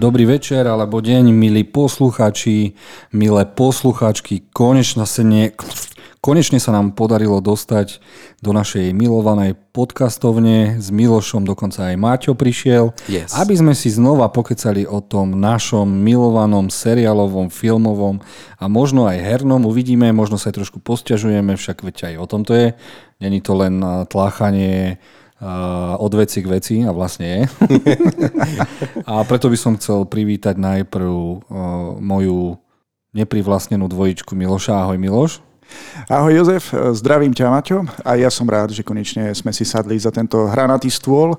Dobrý večer alebo deň, milí posluchači, milé posluchačky. Konečne sa, nie, konečne sa nám podarilo dostať do našej milovanej podcastovne. S Milošom dokonca aj Máťo prišiel. Yes. Aby sme si znova pokecali o tom našom milovanom seriálovom, filmovom a možno aj hernom. Uvidíme, možno sa aj trošku posťažujeme, však veď aj o tom to je. Není to len tláchanie od veci k veci a vlastne je. a preto by som chcel privítať najprv moju neprivlastnenú dvojičku Miloša. Ahoj Miloš. Ahoj Jozef, zdravím ťa Maťo a ja som rád, že konečne sme si sadli za tento hranatý stôl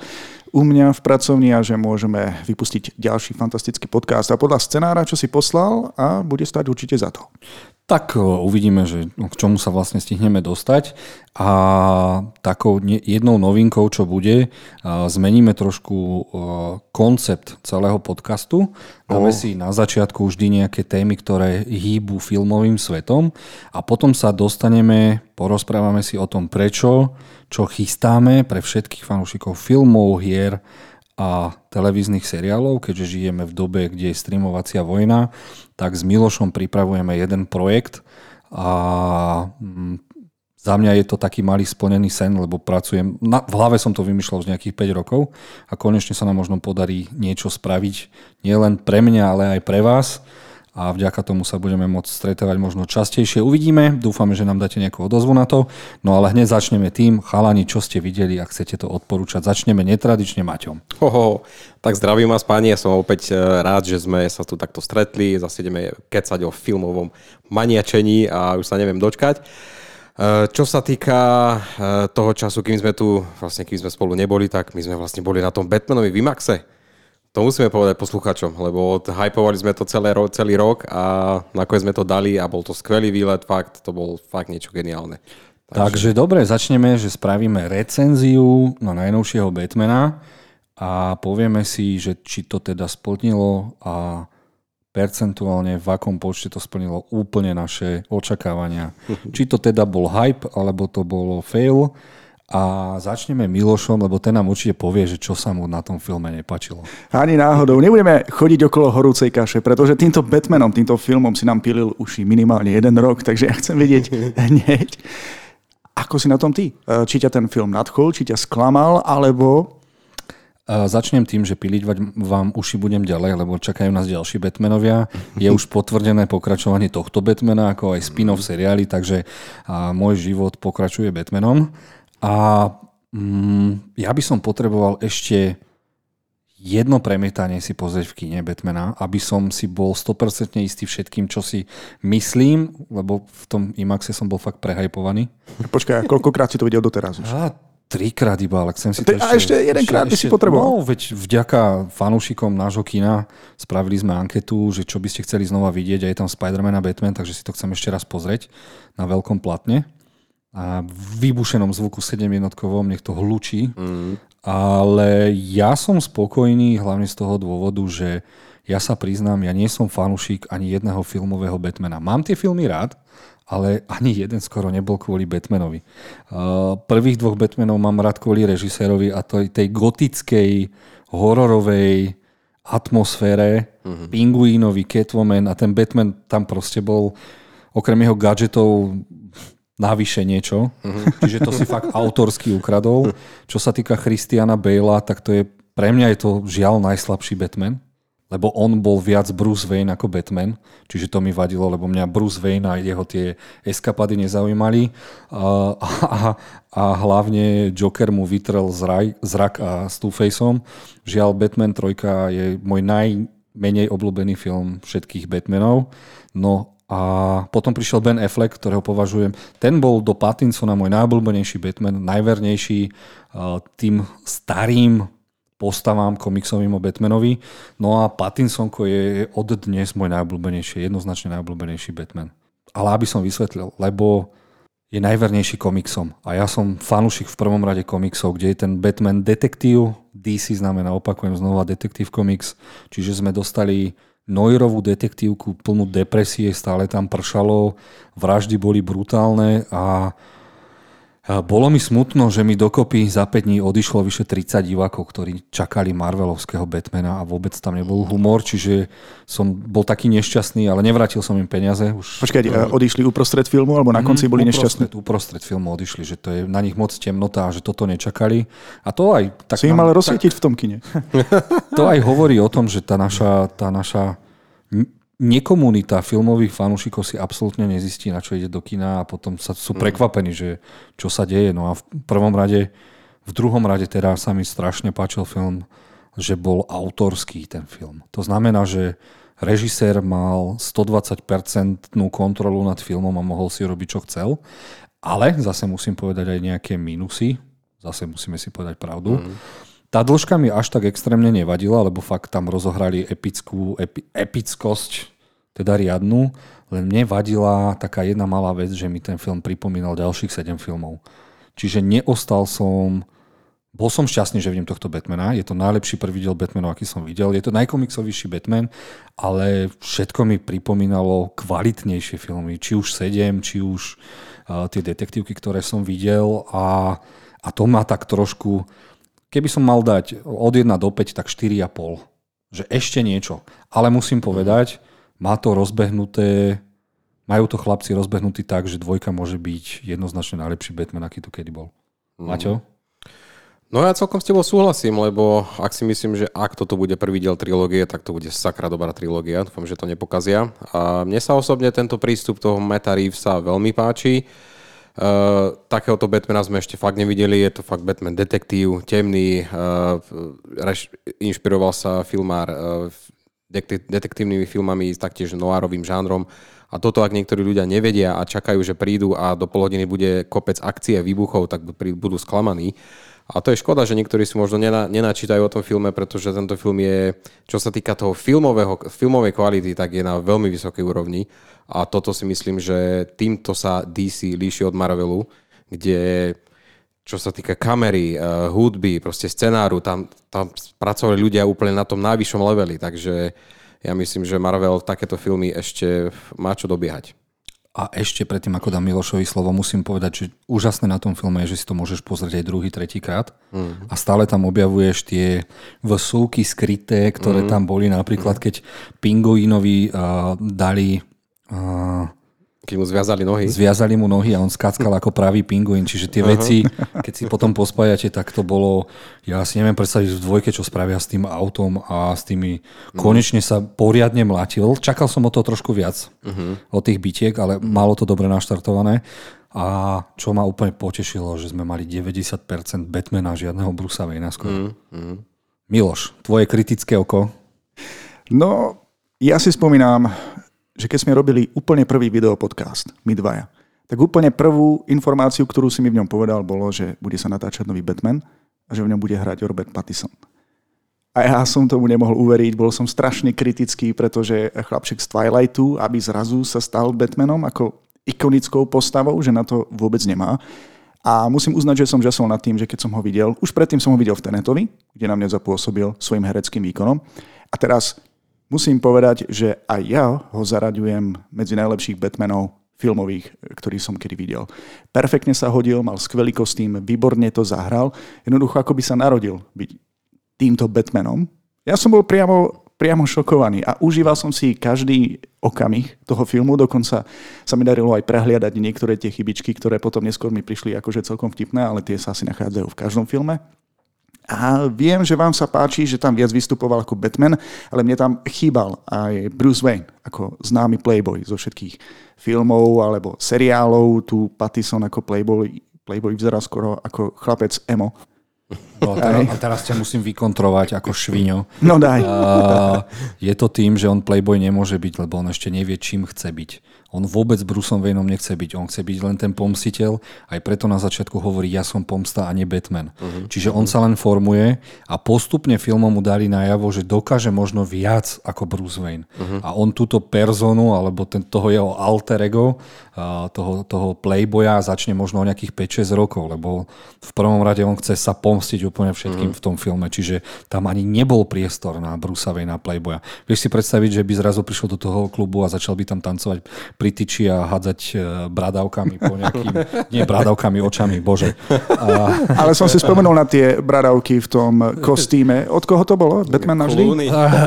u mňa v pracovni a že môžeme vypustiť ďalší fantastický podcast a podľa scenára, čo si poslal a bude stať určite za to. Tak e, uvidíme, že k čomu sa vlastne stihneme dostať. A takou jednou novinkou, čo bude, e, zmeníme trošku e, koncept celého podcastu. Dáme oh. si na začiatku vždy nejaké témy, ktoré hýbu filmovým svetom a potom sa dostaneme, porozprávame si o tom prečo, čo chystáme pre všetkých fanúšikov filmov, hier, a televíznych seriálov, keďže žijeme v dobe, kde je streamovacia vojna, tak s Milošom pripravujeme jeden projekt a mm, za mňa je to taký malý splnený sen, lebo pracujem, na, v hlave som to vymýšľal už nejakých 5 rokov a konečne sa nám možno podarí niečo spraviť nielen pre mňa, ale aj pre vás a vďaka tomu sa budeme môcť stretávať možno častejšie. Uvidíme, dúfame, že nám dáte nejakú odozvu na to. No ale hneď začneme tým, chalani, čo ste videli, ak chcete to odporúčať. Začneme netradične Maťom. Oho, tak zdravím vás páni, ja som opäť e, rád, že sme sa tu takto stretli. Zase ideme kecať o filmovom maniačení a už sa neviem dočkať. E, čo sa týka e, toho času, kým sme tu, vlastne kým sme spolu neboli, tak my sme vlastne boli na tom Batmanovi Vimaxe. To musíme povedať posluchačom, lebo hypovali sme to celé, celý rok a nakoniec sme to dali a bol to skvelý výlet, fakt, to bol fakt niečo geniálne. Takže, Takže dobre, začneme, že spravíme recenziu na najnovšieho Batmana a povieme si, že či to teda splnilo a percentuálne v akom počte to splnilo úplne naše očakávania. či to teda bol hype, alebo to bolo fail a začneme Milošom, lebo ten nám určite povie, že čo sa mu na tom filme nepačilo. Ani náhodou. Nebudeme chodiť okolo horúcej kaše, pretože týmto Batmanom, týmto filmom si nám pilil uši minimálne jeden rok, takže ja chcem vedieť hneď, ako si na tom ty? E, či ťa ten film nadchol, či ťa sklamal, alebo e, Začnem tým, že piliť vám uši budem ďalej, lebo čakajú nás ďalší Batmanovia. Je už potvrdené pokračovanie tohto Batmana, ako aj spin-off seriály, takže môj život pokračuje Batmanom. A mm, ja by som potreboval ešte jedno premietanie si pozrieť v kine Batmana, aby som si bol 100% istý všetkým, čo si myslím, lebo v tom IMAXe som bol fakt prehajpovaný. Počkaj, koľkokrát si to videl doteraz už? A, trikrát iba, ale chcem si to ešte... A ešte jedenkrát by si potreboval. No, veď vďaka fanúšikom nášho kina spravili sme anketu, že čo by ste chceli znova vidieť a je tam Spider-Man a Batman, takže si to chcem ešte raz pozrieť na veľkom platne a vybušenom zvuku 7 jednotkovom, nech to hlučí. Mm. Ale ja som spokojný hlavne z toho dôvodu, že ja sa priznám, ja nie som fanúšik ani jedného filmového Batmana. Mám tie filmy rád, ale ani jeden skoro nebol kvôli Batmanovi. Uh, prvých dvoch Batmanov mám rád kvôli režisérovi a tej gotickej, hororovej atmosfére, mm-hmm. pingουínovi, Catwoman a ten Batman tam proste bol okrem jeho gadgetov navyše niečo. Uh-huh. Čiže to si fakt autorsky ukradol. Čo sa týka Christiana Bale'a, tak to je, pre mňa je to žiaľ najslabší Batman, lebo on bol viac Bruce Wayne ako Batman, čiže to mi vadilo, lebo mňa Bruce Wayne a jeho tie eskapady nezaujímali a, a, a hlavne Joker mu vytrel zraj, zrak a s Two-Faceom. Žiaľ, Batman 3 je môj najmenej obľúbený film všetkých Batmanov, no a potom prišiel Ben Affleck, ktorého považujem, ten bol do Pattinsona môj najobľúbenejší Batman, najvernejší uh, tým starým postavám komiksovým o Batmanovi. No a Pattinsonko je od dnes môj najobľúbenejší, jednoznačne najobľúbenejší Batman. Ale aby som vysvetlil, lebo je najvernejší komiksom. A ja som fanúšik v prvom rade komiksov, kde je ten Batman detektív, DC znamená, opakujem znova, detektív komiks, čiže sme dostali Noirovú detektívku plnú depresie, stále tam pršalo, vraždy boli brutálne a Bolo mi smutno, že mi dokopy za 5 dní odišlo vyše 30 divákov, ktorí čakali Marvelovského Batmana a vôbec tam nebol humor, čiže som bol taký nešťastný, ale nevrátil som im peniaze. Už... Počkaj, odišli uprostred filmu alebo na konci mm, boli nešťastní? Uprostred, uprostred filmu odišli, že to je na nich moc temnota a že toto nečakali. A to aj... Tak si im mal rozsvietiť tak, v tom kine. To aj hovorí o tom, že tá naša, tá naša nekomunita filmových fanúšikov si absolútne nezistí, na čo ide do kina a potom sa, sú mm. prekvapení, že čo sa deje. No a v prvom rade, v druhom rade teda sa mi strašne páčil film, že bol autorský ten film. To znamená, že režisér mal 120% kontrolu nad filmom a mohol si robiť, čo chcel. Ale zase musím povedať aj nejaké minusy. Zase musíme si povedať pravdu. Mm. Tá dĺžka mi až tak extrémne nevadila, lebo fakt tam rozohrali epickú, epi, epickosť teda riadnu, len mne vadila taká jedna malá vec, že mi ten film pripomínal ďalších 7 filmov. Čiže neostal som... Bol som šťastný, že vidím tohto Batmana. Je to najlepší prvý diel Batmanu, aký som videl. Je to najkomiksovejší Batman, ale všetko mi pripomínalo kvalitnejšie filmy. Či už 7, či už uh, tie detektívky, ktoré som videl. A, a to ma tak trošku... Keby som mal dať od 1 do 5, tak 4,5. Že ešte niečo. Ale musím povedať, má to rozbehnuté, majú to chlapci rozbehnutí tak, že dvojka môže byť jednoznačne najlepší Batman, aký tu kedy bol. Mm. Maťo? No ja celkom s tebou súhlasím, lebo ak si myslím, že ak toto bude prvý diel trilógie, tak to bude sakra dobrá trilógia. Dúfam, že to nepokazia. A mne sa osobne tento prístup toho Meta Reevesa veľmi páči. Uh, takéhoto Batmana sme ešte fakt nevideli, je to fakt Batman detektív, temný, uh, inšpiroval sa filmár uh, detektívnymi filmami, taktiež noárovým žánrom. A toto, ak niektorí ľudia nevedia a čakajú, že prídu a do pol hodiny bude kopec akcie, výbuchov, tak budú sklamaní. A to je škoda, že niektorí si možno nenačítajú o tom filme, pretože tento film je, čo sa týka toho filmového, filmovej kvality, tak je na veľmi vysokej úrovni. A toto si myslím, že týmto sa DC líši od Marvelu, kde čo sa týka kamery, uh, hudby, proste scenáru, tam, tam pracovali ľudia úplne na tom najvyššom leveli, takže ja myslím, že Marvel takéto filmy ešte má čo dobiehať. A ešte predtým, ako dám Milošovi slovo, musím povedať, že úžasné na tom filme je, že si to môžeš pozrieť aj druhý, tretí krát mm. a stále tam objavuješ tie vsúky skryté, ktoré mm. tam boli, napríklad mm. keď Pinguinovi uh, dali uh, keď mu zviazali nohy. Zviazali mu nohy a on skáckal ako pravý pinguín. Čiže tie uh-huh. veci, keď si potom pospájate, tak to bolo... Ja si neviem predstaviť v dvojke, čo spravia s tým autom a s tými... Uh-huh. Konečne sa poriadne mlátil. Čakal som o to trošku viac. Uh-huh. Od tých bitiek, ale malo to dobre naštartované. A čo ma úplne potešilo, že sme mali 90% Batmana, žiadneho Brusa Wayna skoro. Uh-huh. Miloš, tvoje kritické oko? No, ja si spomínam, že keď sme robili úplne prvý videopodcast, my dvaja, tak úplne prvú informáciu, ktorú si mi v ňom povedal, bolo, že bude sa natáčať nový Batman a že v ňom bude hrať Robert Pattinson. A ja som tomu nemohol uveriť, bol som strašne kritický, pretože chlapček z Twilightu, aby zrazu sa stal Batmanom ako ikonickou postavou, že na to vôbec nemá. A musím uznať, že som žasol nad tým, že keď som ho videl, už predtým som ho videl v Tenetovi, kde na mňa zapôsobil svojim hereckým výkonom. A teraz Musím povedať, že aj ja ho zaraďujem medzi najlepších Batmanov filmových, ktorý som kedy videl. Perfektne sa hodil, mal skvelý kostým, výborne to zahral. Jednoducho ako by sa narodil byť týmto Batmanom. Ja som bol priamo, priamo šokovaný a užíval som si každý okamih toho filmu, dokonca sa mi darilo aj prehliadať niektoré tie chybičky, ktoré potom neskôr mi prišli akože celkom vtipné, ale tie sa asi nachádzajú v každom filme. A viem, že vám sa páči, že tam viac vystupoval ako Batman, ale mne tam chýbal aj Bruce Wayne, ako známy playboy zo všetkých filmov alebo seriálov. Tu Pattison ako playboy, playboy vyzerá skoro ako chlapec emo. No, teraz, a teraz ťa musím vykontrovať ako šviňo. No daj. Uh, je to tým, že on playboy nemôže byť, lebo on ešte nevie, čím chce byť. On vôbec Bruceom Wayneom nechce byť. On chce byť len ten pomstiteľ. Aj preto na začiatku hovorí, ja som pomsta a nie Batman. Uh-huh. Čiže on sa len formuje a postupne filmom mu dali najavo, že dokáže možno viac ako Bruce Wayne. Uh-huh. A on túto personu, alebo ten, toho jeho alter ego, toho, toho playboya začne možno o nejakých 5-6 rokov, lebo v prvom rade on chce sa pomstiť úplne všetkým mm. v tom filme, čiže tam ani nebol priestor na Brusa na Playboya. Vieš si predstaviť, že by zrazu prišiel do toho klubu a začal by tam tancovať pri tyči a hádzať e, bradavkami po nejakým, nie bradavkami, očami, bože. A... Ale som si spomenul na tie bradavky v tom kostýme. Od koho to bolo? Batman navždy?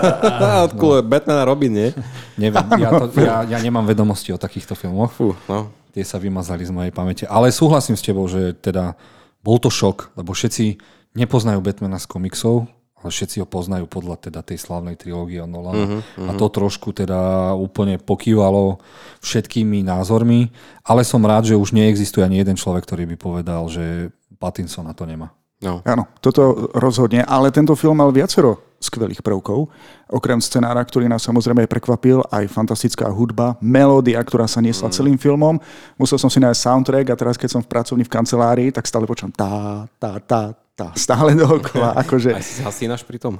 Od Batmana Robin, nie? Neviem, ja, to, ja, ja nemám vedomosti o takýchto filmoch. Fú, no. Tie sa vymazali z mojej pamäte. Ale súhlasím s tebou, že teda bol to šok, lebo všetci nepoznajú Batmana z komiksov, ale všetci ho poznajú podľa teda tej slavnej trilógie od Nolana. Uh-huh, uh-huh. A to trošku teda úplne pokývalo všetkými názormi, ale som rád, že už neexistuje ani jeden človek, ktorý by povedal, že Pattinson na to nemá. No. Áno, toto rozhodne, ale tento film mal viacero skvelých prvkov. Okrem scenára, ktorý nás samozrejme prekvapil, aj fantastická hudba, melódia, ktorá sa niesla mm. celým filmom. Musel som si nájsť soundtrack a teraz, keď som v pracovni v kancelárii, tak stále počujem tá, tá, tá, tá, stále dookola. Akože... Aj si hasínaš pri tom?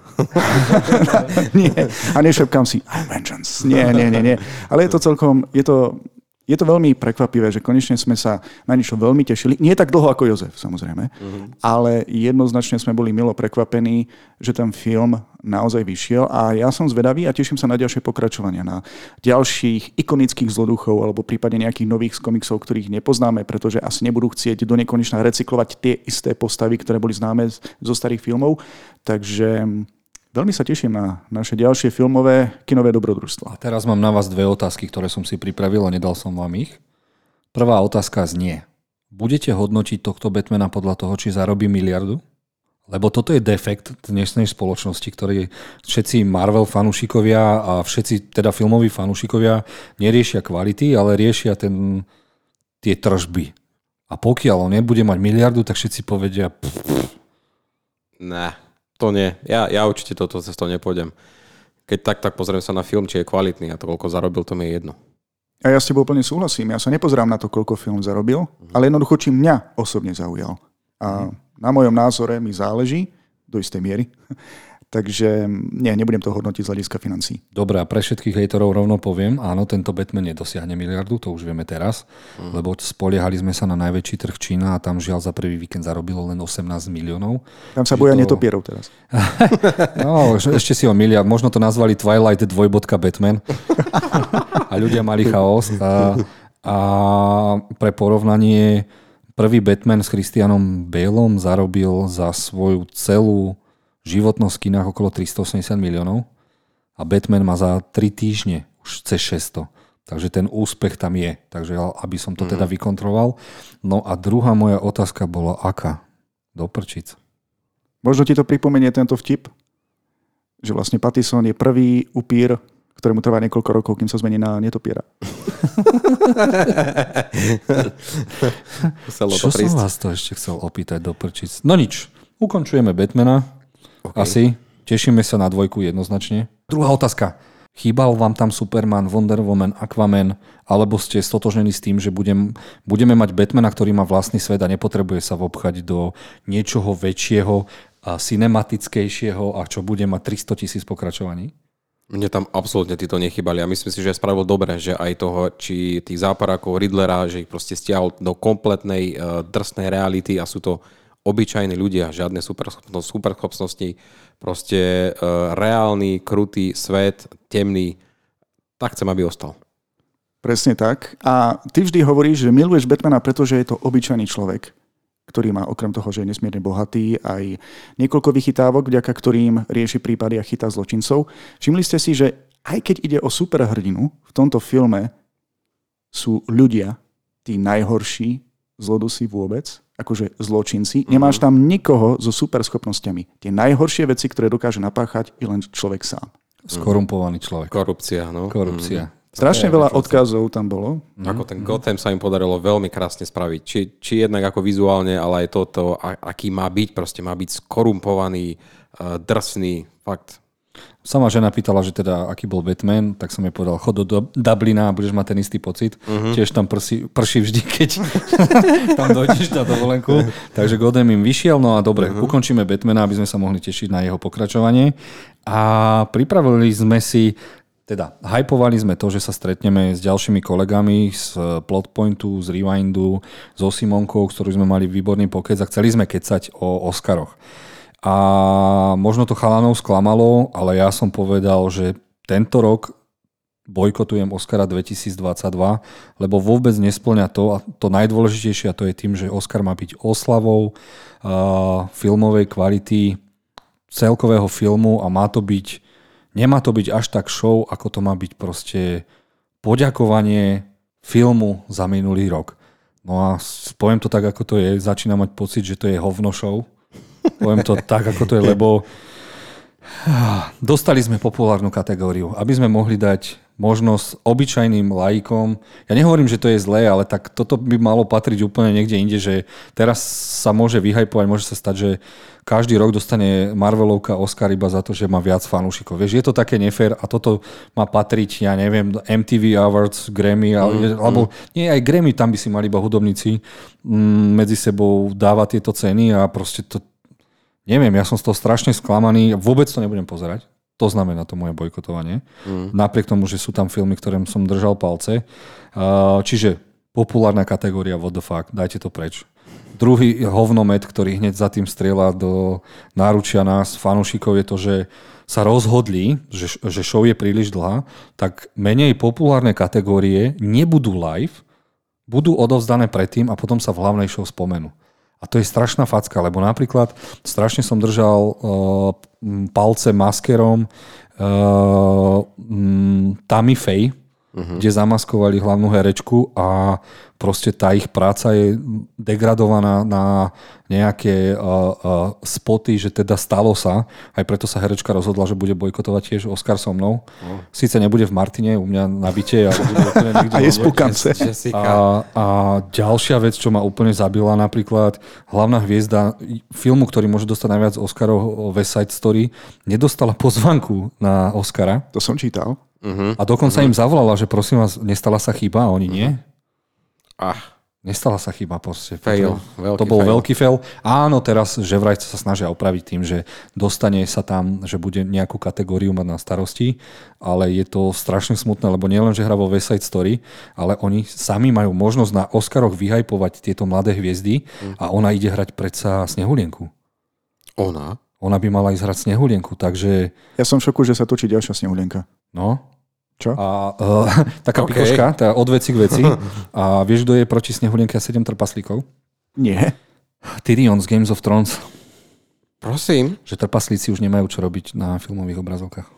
nie, a nešepkám si I'm vengeance. Nie, nie, nie, nie. Ale je to celkom, je to je to veľmi prekvapivé, že konečne sme sa na niečo veľmi tešili. Nie tak dlho ako Jozef, samozrejme, mm-hmm. ale jednoznačne sme boli milo prekvapení, že ten film naozaj vyšiel a ja som zvedavý a teším sa na ďalšie pokračovania, na ďalších ikonických zloduchov alebo prípadne nejakých nových komiksov, ktorých nepoznáme, pretože asi nebudú chcieť do nekonečna recyklovať tie isté postavy, ktoré boli známe zo starých filmov. Takže Veľmi sa teším na naše ďalšie filmové kinové dobrodružstvo. A teraz mám na vás dve otázky, ktoré som si pripravil a nedal som vám ich. Prvá otázka znie. Budete hodnotiť tohto Batmana podľa toho, či zarobí miliardu? Lebo toto je defekt dnešnej spoločnosti, ktorý všetci Marvel fanúšikovia a všetci teda filmoví fanúšikovia neriešia kvality, ale riešia ten, tie tržby. A pokiaľ on nebude mať miliardu, tak všetci povedia... Ne, to nie. Ja, ja určite toto cestou nepôjdem. Keď tak, tak pozriem sa na film, či je kvalitný a to, koľko zarobil, to mi je jedno. A ja s tebou úplne súhlasím. Ja sa nepozerám na to, koľko film zarobil, uh-huh. ale jednoducho, či mňa osobne zaujal. A uh-huh. na mojom názore mi záleží do istej miery. Takže nie, nebudem to hodnotiť z hľadiska financí. Dobre, a pre všetkých hejterov rovno poviem, áno, tento Batman nedosiahne miliardu, to už vieme teraz, mm. lebo spoliehali sme sa na najväčší trh Čína a tam žiaľ za prvý víkend zarobilo len 18 miliónov. Tam sa boja to... netopierov teraz. no, ešte si o miliard, možno to nazvali Twilight dvojbodka Batman a ľudia mali chaos. A, a pre porovnanie prvý Batman s Christianom Baleom zarobil za svoju celú životnosť v kinách okolo 380 miliónov a Batman má za 3 týždne už cez 600. Takže ten úspech tam je. Takže aby som to mm. teda vykontroloval. No a druhá moja otázka bola aká? Do prčic. Možno ti to pripomenie tento vtip? Že vlastne Pattison je prvý upír, ktorému trvá niekoľko rokov, kým sa zmení na netopiera. Čo som vás to ešte chcel opýtať do prčic? No nič, ukončujeme Batmana. Okay. Asi. Tešíme sa na dvojku jednoznačne. Druhá otázka. Chýbal vám tam Superman, Wonder Woman, Aquaman, alebo ste stotožnení s tým, že budem, budeme mať Batmana, ktorý má vlastný svet a nepotrebuje sa vobchať do niečoho väčšieho a cinematickejšieho a čo bude mať 300 tisíc pokračovaní? Mne tam absolútne títo nechybali a myslím si, že spravil dobre, že aj toho, či tých záparákov Riddlera, že ich proste stiahol do kompletnej uh, drsnej reality a sú to obyčajní ľudia, žiadne superschopnosti, superschopnosti, proste uh, reálny, krutý svet, temný, tak chcem, aby ostal. Presne tak. A ty vždy hovoríš, že miluješ Batmana, pretože je to obyčajný človek, ktorý má okrem toho, že je nesmierne bohatý, aj niekoľko vychytávok, vďaka ktorým rieši prípady a chytá zločincov. Všimli ste si, že aj keď ide o superhrdinu, v tomto filme sú ľudia, tí najhorší zlodusy vôbec, akože zločinci. Mm-hmm. Nemáš tam nikoho so superschopnosťami. Tie najhoršie veci, ktoré dokáže napáchať, je len človek sám. Skorumpovaný človek. Korupcia, no. Korupcia. Mm-hmm. Strašne veľa odkazov tam bolo. Mm. Ako ten Gotham sa im podarilo veľmi krásne spraviť. Či, či jednak ako vizuálne, ale aj toto, aký má byť. Proste má byť skorumpovaný, uh, drsný. Fakt, sa ma žena pýtala, že teda aký bol Batman, tak som jej povedal, chod do Dublina a budeš mať ten istý pocit. Uh-huh. Tiež tam prší, prší vždy, keď tam dojdeš na dovolenku. Takže Godem im vyšiel, no a dobre, uh-huh. ukončíme Batmana, aby sme sa mohli tešiť na jeho pokračovanie. A pripravili sme si teda, hypovali sme to, že sa stretneme s ďalšími kolegami z Plotpointu, z Rewindu, so Simonkou, s ktorou sme mali výborný pokec a chceli sme kecať o Oscaroch. A možno to chalanov sklamalo, ale ja som povedal, že tento rok bojkotujem Oscara 2022, lebo vôbec nesplňa to a to najdôležitejšie a to je tým, že Oscar má byť oslavou uh, filmovej kvality celkového filmu a má to byť, nemá to byť až tak show, ako to má byť proste poďakovanie filmu za minulý rok. No a poviem to tak, ako to je, začínam mať pocit, že to je hovno show. Poviem to tak, ako to je, lebo dostali sme populárnu kategóriu, aby sme mohli dať možnosť obyčajným laikom. Ja nehovorím, že to je zlé, ale tak toto by malo patriť úplne niekde inde, že teraz sa môže vyhajpovať, môže sa stať, že každý rok dostane Marvelovka Oscar iba za to, že má viac fanúšikov. Vieš, je to také nefér a toto má patriť, ja neviem, MTV Awards, Grammy, mm, alebo mm. nie, aj Grammy, tam by si mali iba hudobníci mm, medzi sebou dávať tieto ceny a proste to, neviem, ja som z toho strašne sklamaný, vôbec to nebudem pozerať to znamená to moje bojkotovanie. Mm. Napriek tomu, že sú tam filmy, ktorým som držal palce. Čiže populárna kategória what the fuck, dajte to preč. Druhý hovnomet, ktorý hneď za tým strieľa do náručia nás, fanúšikov, je to, že sa rozhodli, že, že show je príliš dlhá, tak menej populárne kategórie nebudú live, budú odovzdané predtým a potom sa v hlavnej show spomenú. A to je strašná facka, lebo napríklad strašne som držal uh, palce maskerom uh, um, Faye, uh-huh. kde zamaskovali hlavnú herečku a proste tá ich práca je degradovaná na nejaké uh, uh, spoty, že teda stalo sa. Aj preto sa herečka rozhodla, že bude bojkotovať tiež Oscar so mnou. Uh. Síce nebude v Martine u mňa na byte, ale. A je spúkance. A, a ďalšia vec, čo ma úplne zabila, napríklad hlavná hviezda filmu, ktorý môže dostať najviac Oscarov West Side Story, nedostala pozvanku na Oscara. To som čítal. Uh-huh. A dokonca uh-huh. im zavolala, že prosím vás, nestala sa chyba a oni uh-huh. nie. Ach. Nestala sa chyba proste. Fail. Veľký to bol fail. veľký fail. Áno, teraz že vraj sa snažia opraviť tým, že dostane sa tam, že bude nejakú kategóriu mať na starosti, ale je to strašne smutné, lebo nielen, že hrá vo West Side Story, ale oni sami majú možnosť na Oscaroch vyhajpovať tieto mladé hviezdy mm. a ona ide hrať predsa Snehulienku. Ona? Ona by mala ísť hrať Snehulienku, takže... Ja som v šoku, že sa točí ďalšia Snehulienka. No, čo? A, uh, taká okay. pikoška, tá od veci k veci. A vieš, kto je proti Snehulienke a 7 trpaslíkov? Nie. Tyrion z Games of Thrones. Prosím. Že trpaslíci už nemajú čo robiť na filmových obrazovkách.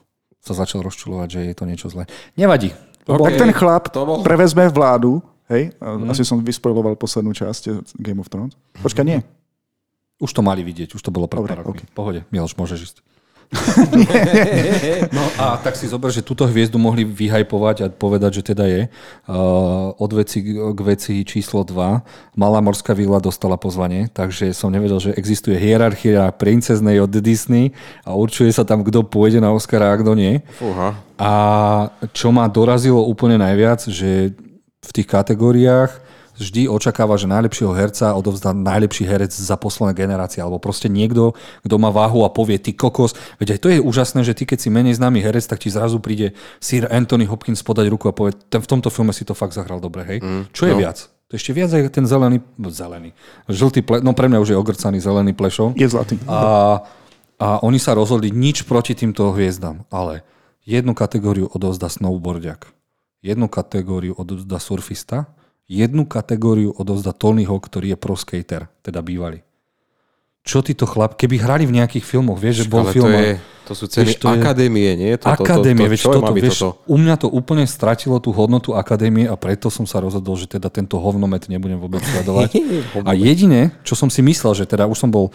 Sa začal rozčulovať, že je to niečo zlé. Nevadí. Okay. Tak ten chlap bol... prevezme vládu, hej, hmm. asi som vyspojloval poslednú časť Game of Thrones. Počka, nie. Už to mali vidieť, už to bolo pred pár okay. Pohode, Miloš, môžeš ísť. no a tak si zober, že túto hviezdu mohli vyhajpovať a povedať, že teda je. Uh, od veci k veci číslo 2. Malá morská vila dostala pozvanie, takže som nevedel, že existuje hierarchia princeznej od Disney a určuje sa tam, kto pôjde na Oscara a kto nie. Fúha. A čo ma dorazilo úplne najviac, že v tých kategóriách vždy očakáva, že najlepšieho herca odovzdá najlepší herec za posledné generácie, alebo proste niekto, kto má váhu a povie, ty kokos, veď aj to je úžasné, že ty keď si menej známy herec, tak ti zrazu príde Sir Anthony Hopkins podať ruku a povie, ten, v tomto filme si to fakt zahral dobre, hej. Mm, Čo je no. viac? To ešte viac aj ten zelený, zelený, žltý, ple, no pre mňa už je ogrcaný zelený plešov. Je zlatý. A, a oni sa rozhodli nič proti týmto hviezdam, ale jednu kategóriu odovzdá snowboardiak, jednu kategóriu odovzdá surfista, jednu kategóriu odovzda Tony Hawk, ktorý je pro skater, teda bývalý. Čo títo chlap, keby hrali v nejakých filmoch, vieš, že bol film... To, je, to sú ceny vieš, to akadémie, nie? To, akadémie, to, to, to, vieš, toto, vieš, toto? u mňa to úplne stratilo tú hodnotu akadémie a preto som sa rozhodol, že teda tento hovnomet nebudem vôbec sledovať. a jediné, čo som si myslel, že teda už som bol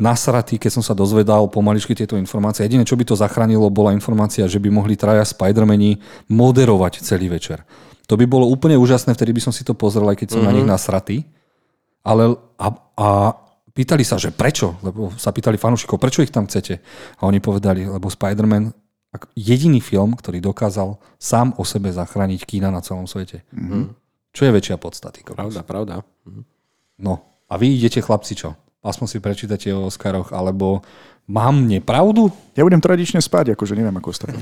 nasratý, keď som sa dozvedal pomaličky tieto informácie. Jediné, čo by to zachránilo, bola informácia, že by mohli traja Spidermani moderovať celý večer. To by bolo úplne úžasné, vtedy by som si to pozrel, aj keď som mm-hmm. na nich mhm. nasratý. Ale a, a pýtali sa, že prečo? Lebo sa pýtali fanúšikov, prečo ich tam chcete? A oni povedali, lebo Spider-Man jediný film, ktorý dokázal sám o sebe zachrániť kína na celom svete. Mm-hmm. Čo je väčšia podstaty? Pravda, pravda. Mm-hmm. No a vy idete chlapci čo? Aspoň si prečítate o Oscaroch, alebo Mám nepravdu? Ja budem tradične spať, akože neviem ako ostatní.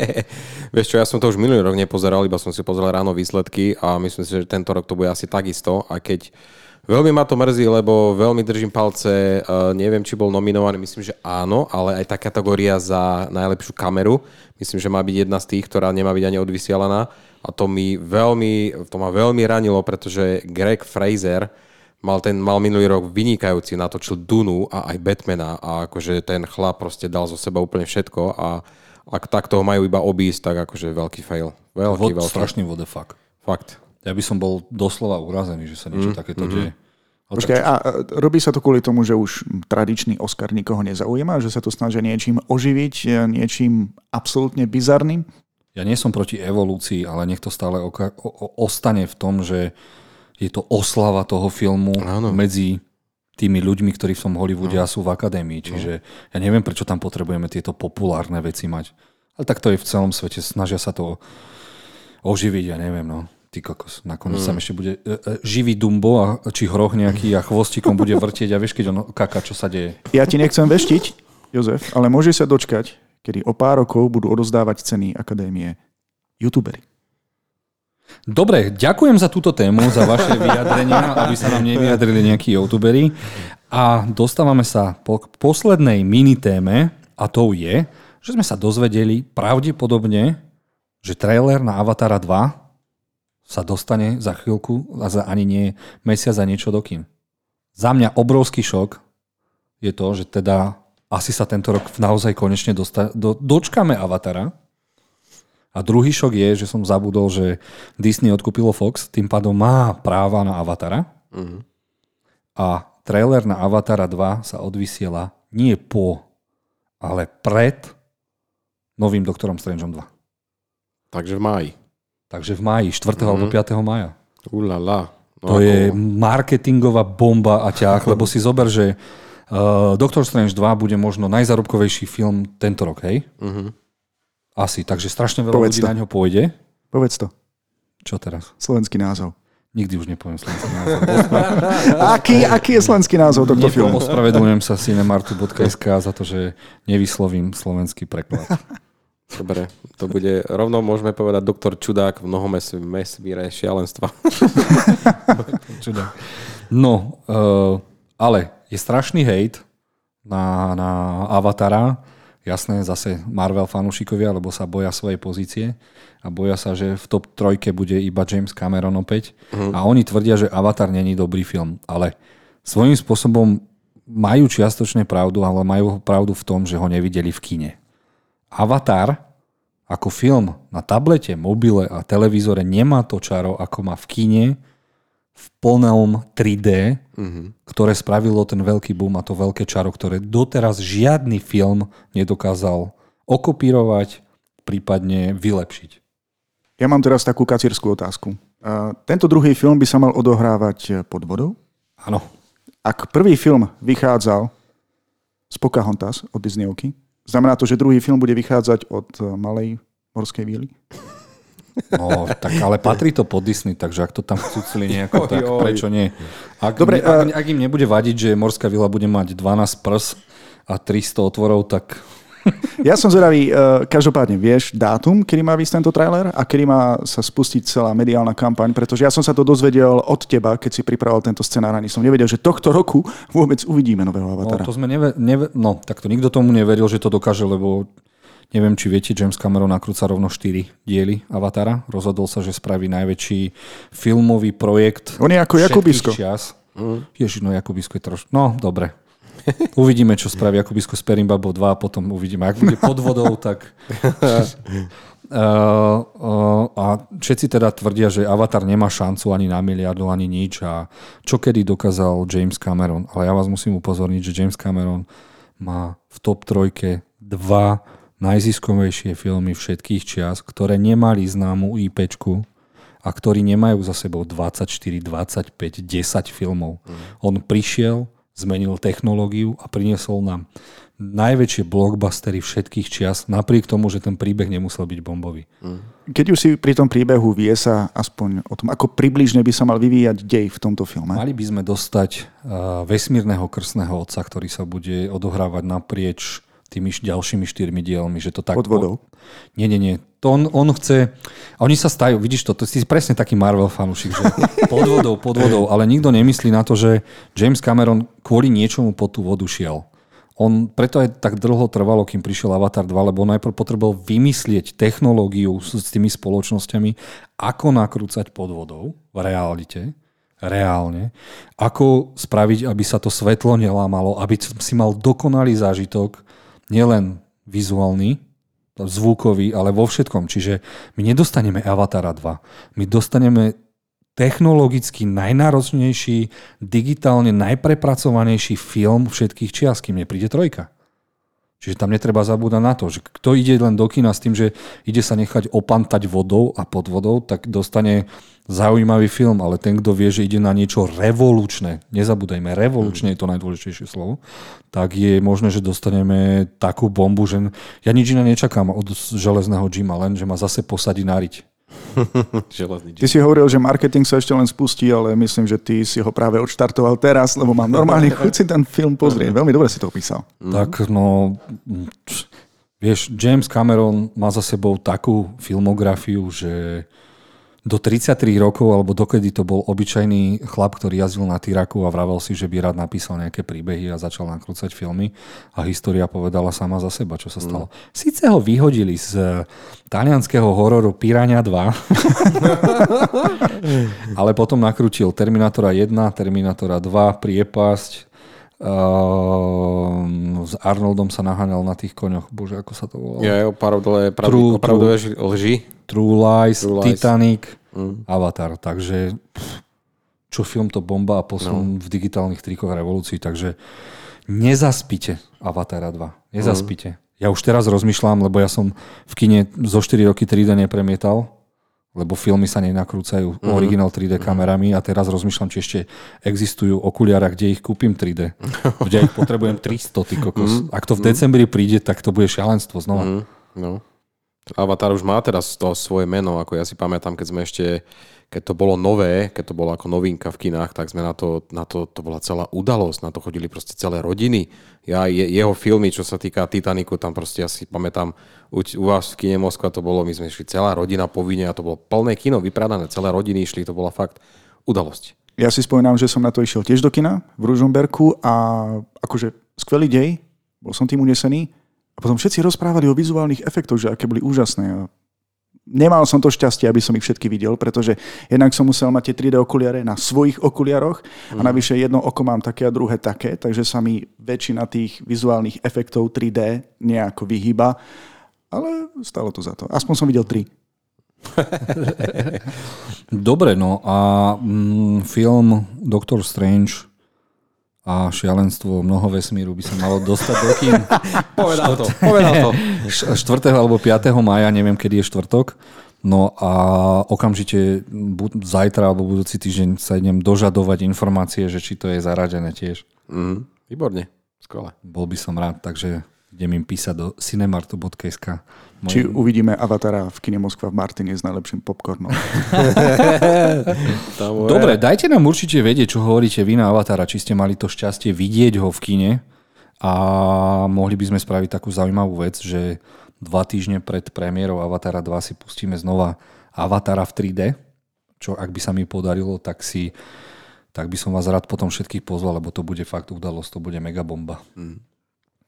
Vieš čo, ja som to už minulý rok nepozeral, iba som si pozeral ráno výsledky a myslím si, že tento rok to bude asi takisto. A keď Veľmi ma to mrzí, lebo veľmi držím palce. Uh, neviem, či bol nominovaný, myslím, že áno, ale aj tá kategória za najlepšiu kameru. Myslím, že má byť jedna z tých, ktorá nemá byť ani odvysielaná. A to mi veľmi, to ma veľmi ranilo, pretože Greg Fraser mal ten mal minulý rok vynikajúci, natočil Dunu a aj Batmana a akože ten chlap proste dal zo seba úplne všetko a ak takto ho majú iba obísť, tak akože veľký fail. Veľký, veľký. Strašný what the fuck. Fakt. Ja by som bol doslova urazený, že sa niečo mm, takéto mm-hmm. deje. Počkaj, a robí sa to kvôli tomu, že už tradičný Oscar nikoho nezaujíma, že sa to snažia niečím oživiť, e, niečím absolútne bizarným? Ja nie som proti evolúcii, ale nech to stále oka- o- ostane v tom, že je to oslava toho filmu ano. medzi tými ľuďmi, ktorí v tom Hollywoode no. a sú v akadémii. Čiže ja neviem, prečo tam potrebujeme tieto populárne veci mať. Ale tak to je v celom svete. Snažia sa to oživiť, ja neviem. No. Ty kokos, nakoniec mm. sa ešte bude e, e, živý Dumbo, a, či hroch nejaký a chvostikom bude vrtieť a vieš, keď on kaká, čo sa deje. Ja ti nechcem veštiť, Jozef, ale môže sa dočkať, kedy o pár rokov budú odozdávať ceny akadémie youtuberi. Dobre, ďakujem za túto tému, za vaše vyjadrenia, aby sa nám nevyjadrili nejakí youtuberi. A dostávame sa po poslednej mini téme a to je, že sme sa dozvedeli pravdepodobne, že trailer na Avatara 2 sa dostane za chvíľku a za ani nie mesiac a niečo dokým. Za mňa obrovský šok je to, že teda asi sa tento rok naozaj konečne dosta- do, dočkame Avatara. A druhý šok je, že som zabudol, že Disney odkúpilo Fox, tým pádom má práva na Avatara. Mm-hmm. A trailer na Avatara 2 sa odvysiela nie po, ale pred novým Doktorom Strangeom 2. Takže v máji. Takže v máji, 4. Mm-hmm. alebo 5. maja. Ulala. No to ako... je marketingová bomba a ťah, lebo si zober, že uh, Doctor Strange 2 bude možno najzarobkovejší film tento rok, hej? Mm-hmm. Asi, takže strašne veľa Povedz ľudí to. na ňo pôjde. Povedz to. Čo teraz? Slovenský názov. Nikdy už nepoviem slovenský názov. aký, aký je slovenský názov tohto filmu? Ospravedlňujem sa cinemartu.sk za to, že nevyslovím slovenský preklad. Dobre, to bude, rovno môžeme povedať doktor Čudák v mnohom mesmíre šialenstva. Čudák. No, uh, ale je strašný hejt na, na Avatara. Jasné, zase Marvel fanúšikovia, lebo sa boja svojej pozície a boja sa, že v top trojke bude iba James Cameron opäť. Uh-huh. A oni tvrdia, že Avatar není dobrý film. Ale svojím spôsobom majú čiastočne pravdu, ale majú pravdu v tom, že ho nevideli v kine. Avatar ako film na tablete, mobile a televízore nemá to čaro, ako má v kine v plnom 3D, mm-hmm. ktoré spravilo ten veľký boom a to veľké čaro, ktoré doteraz žiadny film nedokázal okopírovať, prípadne vylepšiť. Ja mám teraz takú kacírskú otázku. Uh, tento druhý film by sa mal odohrávať pod vodou? Áno. Ak prvý film vychádzal z Pocahontas od Disneyovky, Znamená to, že druhý film bude vychádzať od eh, malej morskej víly? No, tak ale patrí to pod Disney, takže ak to tam chcúcili nejako, tak prečo nie? Ak, Dobre, ak, ak im nebude vadiť, že morská vila bude mať 12 prs a 300 otvorov, tak Ja som zvedavý, uh, každopádne vieš dátum, kedy má vysť tento trailer a kedy má sa spustiť celá mediálna kampaň, pretože ja som sa to dozvedel od teba, keď si pripravoval tento scenár, ani som nevedel, že tohto roku vôbec uvidíme nového avatara. No, to sme neve, neve, no tak to nikto tomu neveril, že to dokáže, lebo neviem, či viete, James Cameron nakrúca rovno 4 diely Avatara. Rozhodol sa, že spraví najväčší filmový projekt On je ako Jakubisko. Čas. Mm. Ježiš, no Jakubisko je trošku... No, dobre. Uvidíme, čo spraví Akubisko s Perimbabou 2 a potom uvidíme. Ak bude pod vodou, tak... Uh, uh, a všetci teda tvrdia, že Avatar nemá šancu ani na miliardu, ani nič. A čo kedy dokázal James Cameron? Ale ja vás musím upozorniť, že James Cameron má v top trojke dva najziskovejšie filmy všetkých čias, ktoré nemali známu IPčku a ktorí nemajú za sebou 24, 25, 10 filmov. Mm. On prišiel, zmenil technológiu a priniesol nám najväčšie blockbustery všetkých čias, napriek tomu, že ten príbeh nemusel byť bombový. Mm. Keď už si pri tom príbehu vie sa aspoň o tom, ako približne by sa mal vyvíjať dej v tomto filme? Mali by sme dostať uh, vesmírneho krstného otca, ktorý sa bude odohrávať naprieč tými ďalšími štyrmi dielmi, že to tak... Pod vodou. Nie, nie, nie. To on, on chce... a Oni sa stajú, vidíš to, to si presne taký Marvel fanúšik, že pod vodou, pod vodou, ale nikto nemyslí na to, že James Cameron kvôli niečomu pod tú vodu šiel. On preto aj tak dlho trvalo, kým prišiel Avatar 2, lebo on najprv potreboval vymyslieť technológiu s, s tými spoločnosťami, ako nakrúcať pod vodou v realite, reálne, ako spraviť, aby sa to svetlo nelámalo, aby si mal dokonalý zážitok, nielen vizuálny, zvukový, ale vo všetkom. Čiže my nedostaneme Avatara 2. My dostaneme technologicky najnáročnejší, digitálne najprepracovanejší film všetkých čias, kým nepríde trojka. Čiže tam netreba zabúdať na to, že kto ide len do kina s tým, že ide sa nechať opantať vodou a pod vodou, tak dostane zaujímavý film, ale ten, kto vie, že ide na niečo revolučné, nezabúdajme, revolučné je to najdôležitejšie slovo, tak je možné, že dostaneme takú bombu, že ja nič iné nečakám od železného Jima, len že ma zase posadí na riť. Železný Ty si hovoril, že marketing sa ešte len spustí, ale myslím, že ty si ho práve odštartoval teraz, lebo mám normálne chuť si ten film pozrieť. Veľmi dobre si to opísal. Mm. Tak no, vieš, James Cameron má za sebou takú filmografiu, že do 33 rokov, alebo dokedy to bol obyčajný chlap, ktorý jazdil na Tyraku a vravel si, že by rád napísal nejaké príbehy a začal nakrúcať filmy a história povedala sama za seba, čo sa stalo. Mm. Sice ho vyhodili z talianského hororu Pirania 2, ale potom nakrútil Terminátora 1, Terminátora 2, Priepasť, Uh, s Arnoldom sa naháňal na tých koňoch. Bože, ako sa to volalo? Ja, opravdové, True- opravdové lži. True Lies, True Lies. Titanic, Mm. Avatar. Takže pff, čo film to bomba a posun no. v digitálnych trikoch revolúcií. Takže nezaspite Avatara 2. Nezaspite. Ja už teraz rozmýšľam, lebo ja som v kine zo 4 roky 3D nepremietal, lebo filmy sa nenakrúcajú mm. originál 3D kamerami a teraz rozmýšľam, či ešte existujú okuliare, kde ich kúpim 3D. Kde ich potrebujem 300, ty kokos. Ak to v decembri príde, tak to bude šialenstvo znova. Mm, no. Avatar už má teraz to svoje meno, ako ja si pamätám, keď sme ešte, keď to bolo nové, keď to bolo ako novinka v kinách, tak sme na to, na to, to bola celá udalosť, na to chodili proste celé rodiny. Ja, je, jeho filmy, čo sa týka Titaniku, tam proste ja si pamätám, u, u vás v kine Moskva to bolo, my sme išli celá rodina povinne a to bolo plné kino, vypradané, celé rodiny išli, to bola fakt udalosť. Ja si spomínam, že som na to išiel tiež do kina v Ružomberku a akože skvelý dej, bol som tým unesený potom všetci rozprávali o vizuálnych efektoch, že aké boli úžasné. Nemal som to šťastie, aby som ich všetky videl, pretože jednak som musel mať tie 3D okuliare na svojich okuliaroch a navyše jedno oko mám také a druhé také, takže sa mi väčšina tých vizuálnych efektov 3D nejako vyhýba. Ale stalo to za to. Aspoň som videl tri. Dobre, no a mm, film Doctor Strange a šialenstvo mnoho vesmíru by sa malo dostať do kín Povedal to, povedal to. Š- 4. alebo 5. maja, neviem, kedy je štvrtok. No a okamžite bu- zajtra alebo budúci týždeň sa idem dožadovať informácie, že či to je zaradené tiež. Mm, výborne, skvelé. Bol by som rád, takže idem im písať do cinemarto.sk. Moje- Či uvidíme Avatara v kine Moskva v Martine s najlepším popcornom. Dobre, dajte nám určite vedieť, čo hovoríte vy na Avatara, či ste mali to šťastie vidieť ho v kine a mohli by sme spraviť takú zaujímavú vec, že dva týždne pred premiérou Avatara 2 si pustíme znova Avatara v 3D, čo ak by sa mi podarilo, tak si tak by som vás rád potom všetkých pozval, lebo to bude fakt udalosť, to bude mega bomba.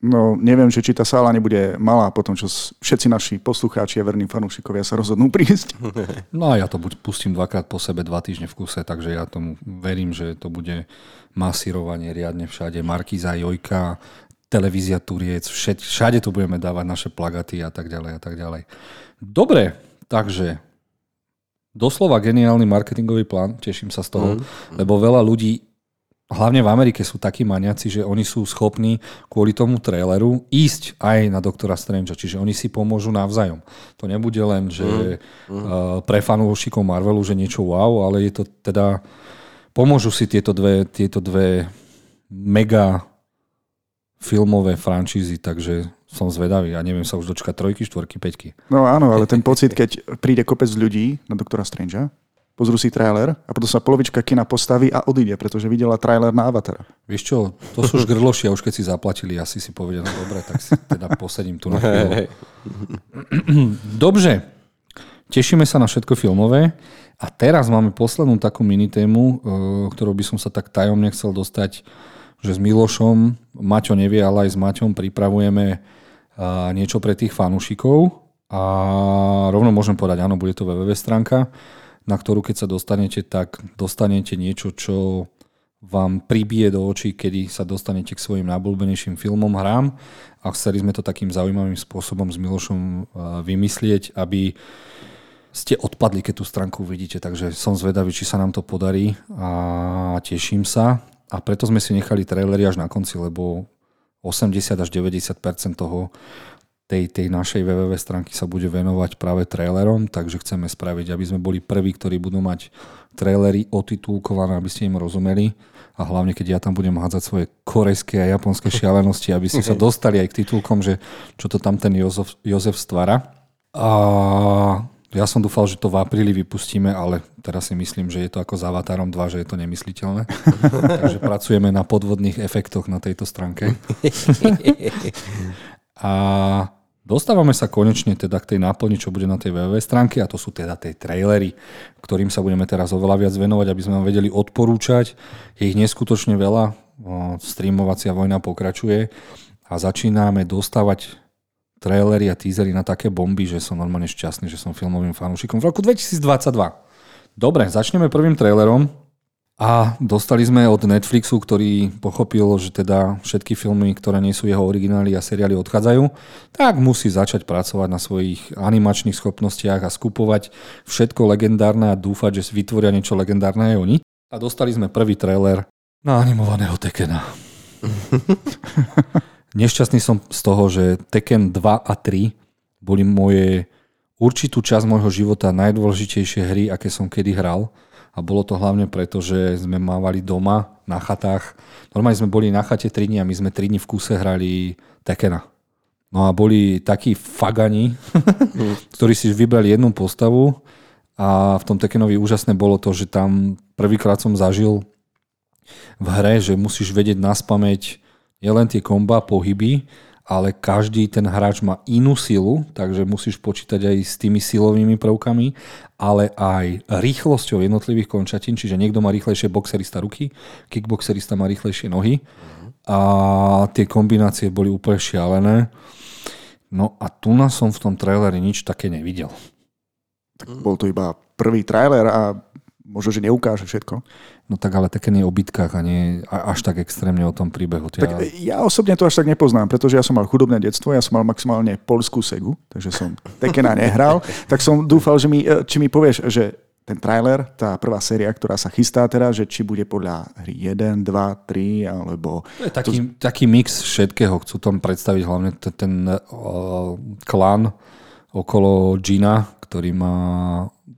No, neviem, že či tá sála nebude malá potom, čo s- všetci naši poslucháči a verní fanúšikovia sa rozhodnú prísť. No a ja to buď pustím dvakrát po sebe, dva týždne v kuse, takže ja tomu verím, že to bude masírovanie riadne všade. Markíza, Jojka, televízia Turiec, všet, všade tu budeme dávať naše plagaty a tak ďalej a tak ďalej. Dobre, takže doslova geniálny marketingový plán, teším sa z toho, mm. lebo veľa ľudí hlavne v Amerike sú takí maniaci, že oni sú schopní kvôli tomu traileru ísť aj na Doktora Strange, čiže oni si pomôžu navzájom. To nebude len, že mm. uh, pre fanúšikov Marvelu, že niečo wow, ale je to teda pomôžu si tieto dve, tieto dve mega filmové franšízy, takže som zvedavý a neviem sa už dočkať trojky, štvorky, peťky. No áno, ale ten pocit, keď príde kopec ľudí na doktora Strangea pozrú si trailer a potom sa polovička kina postaví a odíde, pretože videla trailer na Avatara. Vieš čo, to sú žgrloši a už keď si zaplatili, asi si povedia, no dobre, tak si teda posedím tu na chvíľu. Dobře, tešíme sa na všetko filmové a teraz máme poslednú takú minitému, e, ktorou by som sa tak tajomne chcel dostať, že s Milošom, Maťo nevie, ale aj s Maťom pripravujeme e, niečo pre tých fanúšikov a rovno môžem povedať, áno, bude to www stránka, na ktorú keď sa dostanete, tak dostanete niečo, čo vám pribije do očí, kedy sa dostanete k svojim najblúbenejším filmom, hrám a chceli sme to takým zaujímavým spôsobom s Milošom uh, vymyslieť, aby ste odpadli, keď tú stránku vidíte, takže som zvedavý, či sa nám to podarí a teším sa. A preto sme si nechali trailery až na konci, lebo 80 až 90% toho tej, tej našej www stránky sa bude venovať práve trailerom, takže chceme spraviť, aby sme boli prví, ktorí budú mať trailery otitulkované, aby ste im rozumeli a hlavne keď ja tam budem hádzať svoje korejské a japonské šialenosti, aby ste sa dostali aj k titulkom, že čo to tam ten Jozef, Jozef stvára. A ja som dúfal, že to v apríli vypustíme, ale teraz si myslím, že je to ako s Avatarom 2, že je to nemysliteľné. Takže pracujeme na podvodných efektoch na tejto stránke. a Dostávame sa konečne teda k tej náplni, čo bude na tej www stránke a to sú teda tie trailery, ktorým sa budeme teraz oveľa viac venovať, aby sme vám vedeli odporúčať. Je ich neskutočne veľa, streamovacia vojna pokračuje a začíname dostávať trailery a teasery na také bomby, že som normálne šťastný, že som filmovým fanúšikom v roku 2022. Dobre, začneme prvým trailerom. A dostali sme od Netflixu, ktorý pochopil, že teda všetky filmy, ktoré nie sú jeho originály a seriály odchádzajú, tak musí začať pracovať na svojich animačných schopnostiach a skupovať všetko legendárne a dúfať, že vytvoria niečo legendárne aj oni. A dostali sme prvý trailer na animovaného Tekena. Nešťastný som z toho, že Tekken 2 a 3 boli moje určitú časť môjho života najdôležitejšie hry, aké som kedy hral a bolo to hlavne preto, že sme mávali doma na chatách. Normálne sme boli na chate 3 dní a my sme 3 dní v kúse hrali Tekena. No a boli takí fagani, ktorí si vybrali jednu postavu a v tom Tekenovi úžasné bolo to, že tam prvýkrát som zažil v hre, že musíš vedieť na spameť nielen tie komba, pohyby, ale každý ten hráč má inú silu, takže musíš počítať aj s tými silovými prvkami, ale aj rýchlosťou jednotlivých končatín, čiže niekto má rýchlejšie boxerista ruky, kickboxerista má rýchlejšie nohy a tie kombinácie boli úplne šialené. No a tu na som v tom traileri nič také nevidel. Tak bol to iba prvý trailer a možno, že neukáže všetko. No tak ale také nie o bitkách a nie až tak extrémne o tom príbehu. Tia... Tak ja osobne to až tak nepoznám, pretože ja som mal chudobné detstvo, ja som mal maximálne polskú segu, takže som Tekena nehral, tak som dúfal, že mi, e, či mi povieš, že ten trailer, tá prvá séria, ktorá sa chystá teraz, že či bude podľa hry 1, 2, 3, alebo... To je taký, to... taký mix všetkého. Chcú tam predstaviť hlavne ten, ten uh, klan okolo Gina, ktorý má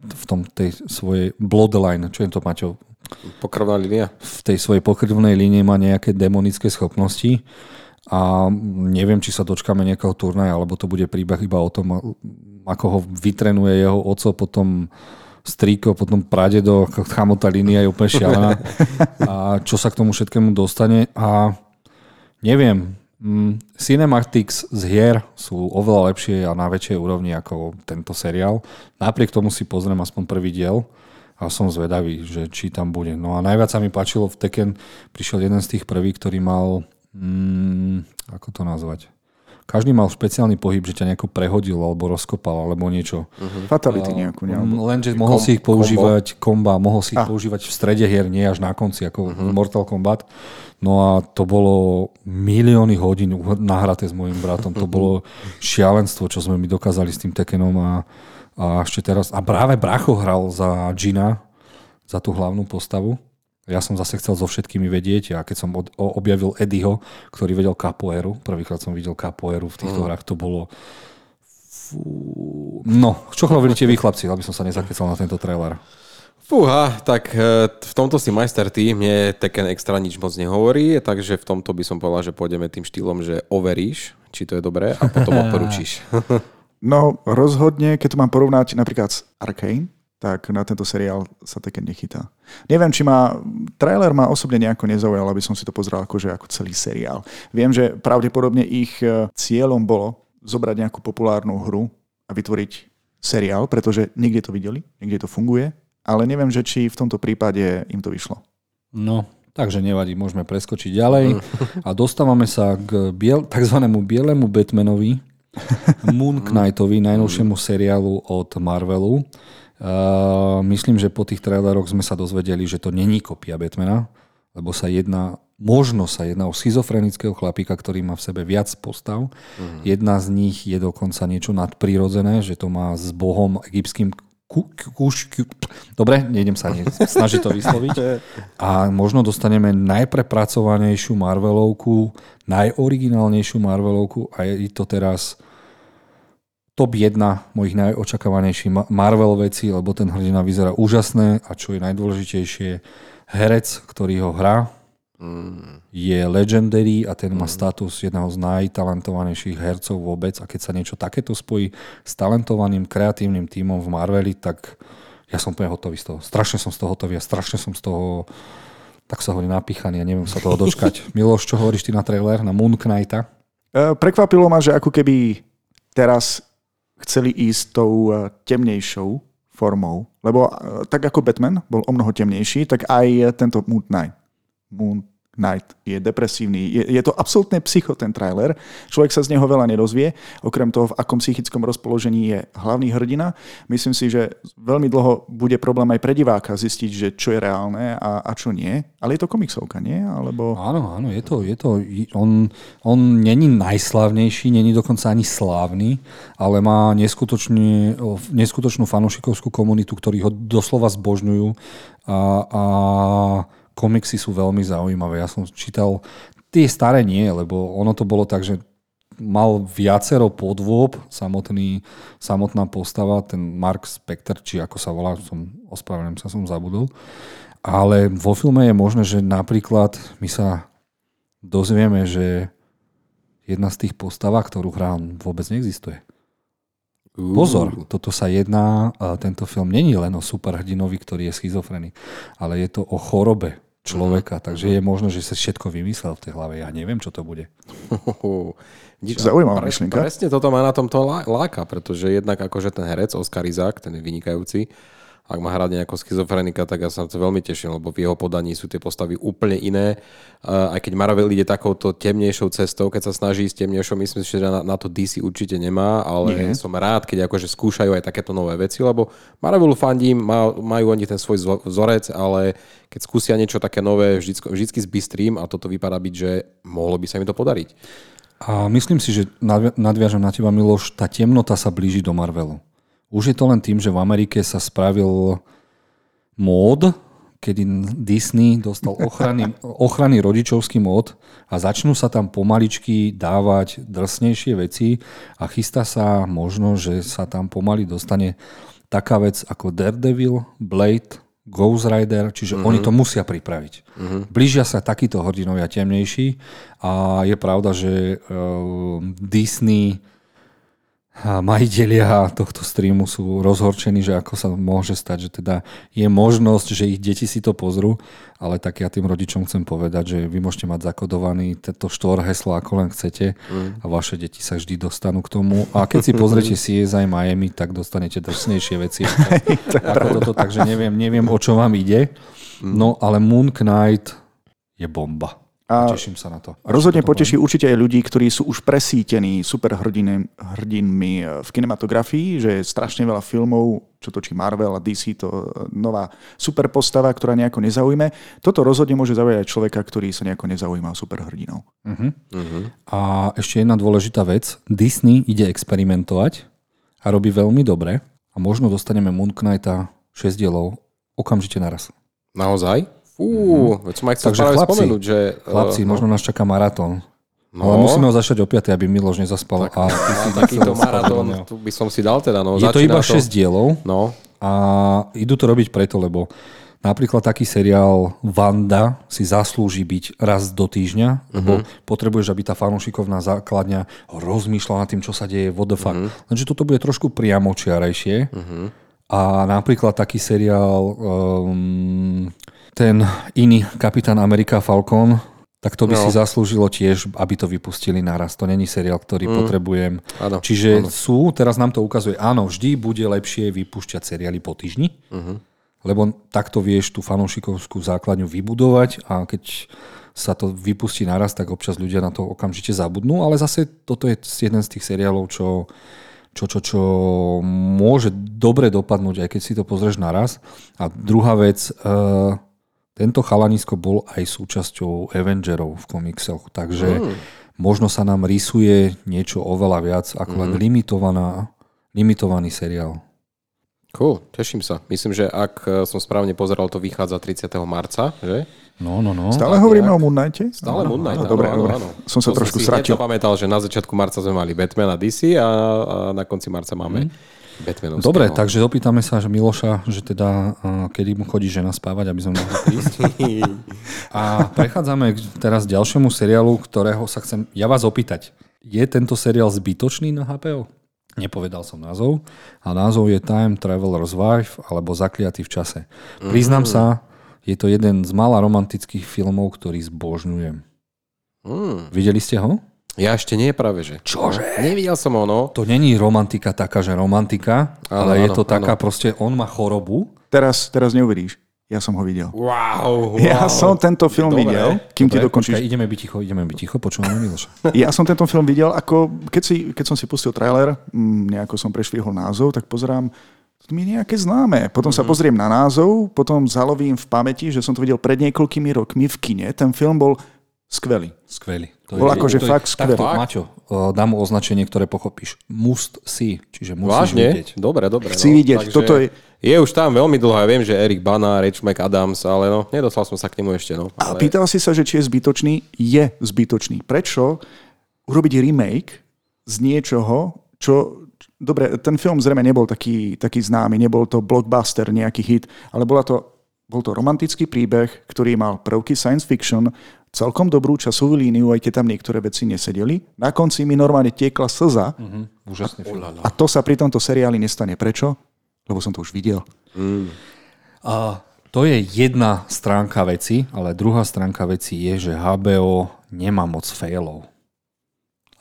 v tom tej svojej bloodline, čo je to, Maťo? Pokrvná línia. V tej svojej pokrvnej línii má nejaké demonické schopnosti a neviem, či sa dočkáme nejakého turnaja, alebo to bude príbeh iba o tom, ako ho vytrenuje jeho oco, potom strýko, potom pradedo, chamota línia je úplne šialená a čo sa k tomu všetkému dostane a neviem, Cinematics z hier sú oveľa lepšie a na väčšej úrovni ako tento seriál. Napriek tomu si pozriem aspoň prvý diel a som zvedavý, že či tam bude. No a najviac sa mi páčilo v Tekken, prišiel jeden z tých prvých, ktorý mal, mm, ako to nazvať, každý mal špeciálny pohyb, že ťa nejako prehodil alebo rozkopal alebo niečo. Uh-huh. Fatality nejakú. Ne? Lenže mohol Kom, si ich používať, komba, mohol si ich ah. používať v strede hier, nie až na konci, ako uh-huh. Mortal Kombat. No a to bolo milióny hodín nahraté s mojim bratom. To bolo šialenstvo, čo sme my dokázali s tým Tekkenom a a ešte teraz, a práve Bracho hral za Gina, za tú hlavnú postavu. Ja som zase chcel so všetkými vedieť a keď som od, o, objavil Eddieho, ktorý vedel capoeiru, prvýkrát som videl capoeiru v týchto mm. hrách, to bolo Fú. No, čo hovoríte vy chlapci, aby som sa nezakecal na tento trailer? Fúha, tak e, v tomto si majster ty, mne Tekken extra nič moc nehovorí, takže v tomto by som povedal, že pôjdeme tým štýlom, že overíš, či to je dobré a potom odporúčiš. No rozhodne, keď to mám porovnať napríklad s Arkane, tak na tento seriál sa také nechytá. Neviem, či ma... Trailer ma osobne nejako nezaujal, aby som si to pozrel akože ako celý seriál. Viem, že pravdepodobne ich e, cieľom bolo zobrať nejakú populárnu hru a vytvoriť seriál, pretože niekde to videli, niekde to funguje, ale neviem, že či v tomto prípade im to vyšlo. No, takže nevadí, môžeme preskočiť ďalej a dostávame sa k biel, tzv. bielemu Batmanovi, Moon Knightovi, najnovšiemu seriálu od Marvelu. Uh, myslím, že po tých traileroch sme sa dozvedeli, že to není kopia Batmana, lebo sa jedná, možno sa jedná o schizofrenického chlapíka, ktorý má v sebe viac postav. Uh-huh. Jedna z nich je dokonca niečo nadprirodzené, že to má s bohom egyptským ku, ku, ku, Dobre, nejdem sa ani snažiť to vysloviť. A možno dostaneme najprepracovanejšiu Marvelovku, najoriginálnejšiu Marvelovku a je to teraz top 1 mojich najočakávanejších Marvel vecí, lebo ten hrdina vyzerá úžasné a čo je najdôležitejšie, herec, ktorý ho hrá, mm. je legendary a ten má mm. status jedného z najtalentovanejších hercov vôbec a keď sa niečo takéto spojí s talentovaným kreatívnym tímom v Marveli, tak ja som úplne hotový z toho. Strašne som z toho hotový a strašne som z toho tak sa hovorí napíchaný a neviem sa toho dočkať. Miloš, čo hovoríš ty na trailer, na Moon Knighta? E, prekvapilo ma, že ako keby teraz chceli ísť tou e, temnejšou formou. Lebo e, tak ako Batman bol o mnoho temnejší, tak aj tento Moon Knight. Moon Knight je depresívny. Je, je to absolútne psycho ten trailer. Človek sa z neho veľa nerozvie. Okrem toho, v akom psychickom rozpoložení je hlavný hrdina. Myslím si, že veľmi dlho bude problém aj pre diváka zistiť, že čo je reálne a, a čo nie. Ale je to komiksovka, nie? Alebo... Áno, áno, je to. Je to on, on není najslavnejší, není dokonca ani slávny, ale má neskutočnú fanúšikovskú komunitu, ktorí ho doslova zbožňujú a, a komiksy sú veľmi zaujímavé. Ja som čítal, tie staré nie, lebo ono to bolo tak, že mal viacero podôb, samotný, samotná postava, ten Mark Spector, či ako sa volá, som, ospravedlňujem sa, som zabudol. Ale vo filme je možné, že napríklad my sa dozvieme, že jedna z tých postav, ktorú hrá, vôbec neexistuje. Pozor, toto sa jedná, tento film není len o superhrdinovi, ktorý je schizofrený, ale je to o chorobe človeka, takže je možno, že sa všetko vymyslel v tej hlave. Ja neviem, čo to bude. Zaujímavá myšlienka. Presne toto má na tomto láka, pretože jednak akože ten herec Oscar Izák, ten je vynikajúci, ak má hrať nejako schizofrenika, tak ja sa to veľmi teším, lebo v jeho podaní sú tie postavy úplne iné. Aj keď Marvel ide takouto temnejšou cestou, keď sa snaží ísť temnejšou, myslím si, že na, na to DC určite nemá, ale Nie. som rád, keď akože skúšajú aj takéto nové veci, lebo Marvelu fandím, majú oni ten svoj vzorec, ale keď skúsia niečo také nové, vždy, vždy zbystrím a toto vypadá byť, že mohlo by sa mi to podariť. A myslím si, že nadviažem na teba, Miloš, tá temnota sa blíži do Marvelu. Už je to len tým, že v Amerike sa spravil mód, kedy Disney dostal ochranný, ochranný rodičovský mód a začnú sa tam pomaličky dávať drsnejšie veci a chystá sa možno, že sa tam pomaly dostane taká vec ako Daredevil, Blade, Ghost Rider, čiže mm-hmm. oni to musia pripraviť. Mm-hmm. Blížia sa takíto hrdinovia temnejší a je pravda, že uh, Disney majiteľia tohto streamu sú rozhorčení, že ako sa môže stať, že teda je možnosť, že ich deti si to pozrú, ale tak ja tým rodičom chcem povedať, že vy môžete mať zakodovaný tento štvor heslo ako len chcete mm. a vaše deti sa vždy dostanú k tomu. A keď si pozriete CSI Miami, tak dostanete drsnejšie veci ako, ako toto, takže neviem, neviem, o čo vám ide. Mm. No ale Moon Knight je bomba. A Teším sa na to. Rozhodne to poteší poviem. určite aj ľudí, ktorí sú už presítení superhrdinmi v kinematografii, že je strašne veľa filmov, čo točí Marvel a DC, to nová superpostava, ktorá nejako nezaujme. Toto rozhodne môže zaujať aj človeka, ktorý sa nejako nezaujíma o superhrdinov. Uh-huh. Uh-huh. A ešte jedna dôležitá vec. Disney ide experimentovať a robí veľmi dobre a možno dostaneme Moon Knighta 6 dielov okamžite naraz. Naozaj? Fú, mm-hmm. som aj chcel Takže chlapci, spomenúť, že... Chlapci, uh, možno nás čaká maratón. No. Ale musíme ho začať o 5, aby Miloš nezaspal. Tak, a a takýto maratón, tu by som si dal teda. No, je to iba to... 6 dielov no. a idú to robiť preto, lebo napríklad taký seriál Vanda si zaslúži byť raz do týždňa, uh-huh. potrebuješ, aby tá fanúšikovná základňa rozmýšľala nad tým, čo sa deje, what the fuck. Uh-huh. Lenže toto bude trošku priamočiarejšie. Uh-huh a A napríklad taký seriál, um, ten iný Kapitán Amerika Falcon, tak to by No. si zaslúžilo tiež, aby to vypustili naraz. To není seriál, ktorý mm. potrebujem. Áno, Čiže áno. sú, teraz nám to ukazuje, áno, vždy bude lepšie vypúšťať seriály po týždni, Mhm. lebo takto vieš tú fanúšikovskú základňu vybudovať a keď sa to vypustí naraz, tak občas ľudia na to okamžite zabudnú, ale zase toto je jeden z tých seriálov, čo, čo, čo, čo môže dobre dopadnúť, aj keď si to pozrieš naraz. A druhá vec, uh, tento chalanisko bol aj súčasťou Avengerov v komiksoch, takže mm. možno sa nám rysuje niečo oveľa viac ako len limitovaná, limitovaný seriál. Cool, teším sa. Myslím, že ak e, som správne pozeral, to vychádza 30. marca, že? No, no, no. Stále hovoríme o Moon Knighte? Stále Moon Knight, áno, áno, dobre, áno, dobre. áno. Som sa To trošku si hneď stratil. zapamätal, že na začiatku marca sme mali Batman a DC a, a na konci marca máme Batmanovského. Dobre, takže opýtame sa, že Miloša, že teda kedy mu chodí žena spávať, aby sme mohli prísť. A prechádzame k teraz k ďalšiemu seriálu, ktorého sa chcem ja vás opýtať. Je tento seriál zbytočný na HBO? Nepovedal som názov. A názov je Time Traveler's Wife alebo Zakliatý v čase. Priznám sa, je to jeden z mála romantických filmov, ktorý zbožňujem. Mm, Videli ste ho? Ja ešte nie práve, že. Čože? Nevidel som ono. To není romantika taká, že romantika, Áno, ale je áno, to taká áno. proste, on má chorobu, Teraz, teraz neuvidíš. Ja som ho videl. Wow, wow. Ja som tento film Dobre. videl, kým ti Dobre, dokončíš. počkaj, ideme byť ticho, ideme byť ticho, počúvame Miloša. Ja som tento film videl, ako keď, si, keď som si pustil trailer, mm, nejako som prešvihol názov, tak pozerám, to mi je nejaké známe. Potom Mhm. sa pozriem na názov, potom zalovím v pamäti, že som to videl pred niekoľkými rokmi v kine. Ten film bol skvelý. Skvelý. To Bol akože fakt skvelý. Takto, Fakt? Maťo, o, dám mu označenie, ktoré pochopíš. Must see, čiže musíš Vážne? vidieť. Dobre, dobre. Chci no. vidieť, Takže toto je- Je už tam veľmi dlho, ja viem, že Eric Bana, Rachel McAdams, ale no, nedostal som sa k nemu ešte, no. A Ale... pýtal si sa, že či je zbytočný? Je zbytočný. Prečo urobiť remake z niečoho, čo... Dobre, ten film zrejme nebol taký, taký známy, nebol to blockbuster, nejaký hit, ale bola to, bol to romantický príbeh, ktorý mal prvky science fiction, celkom dobrú časovú líniu, aj keď tam niektoré veci nesedeli. Na konci mi normálne tiekla slza Mhm, úžasný film. a to sa pri tomto seriáli nestane. Prečo? Lebo som to už videl. A to je jedna stránka veci, ale druhá stránka veci je, že HBO nemá moc failov.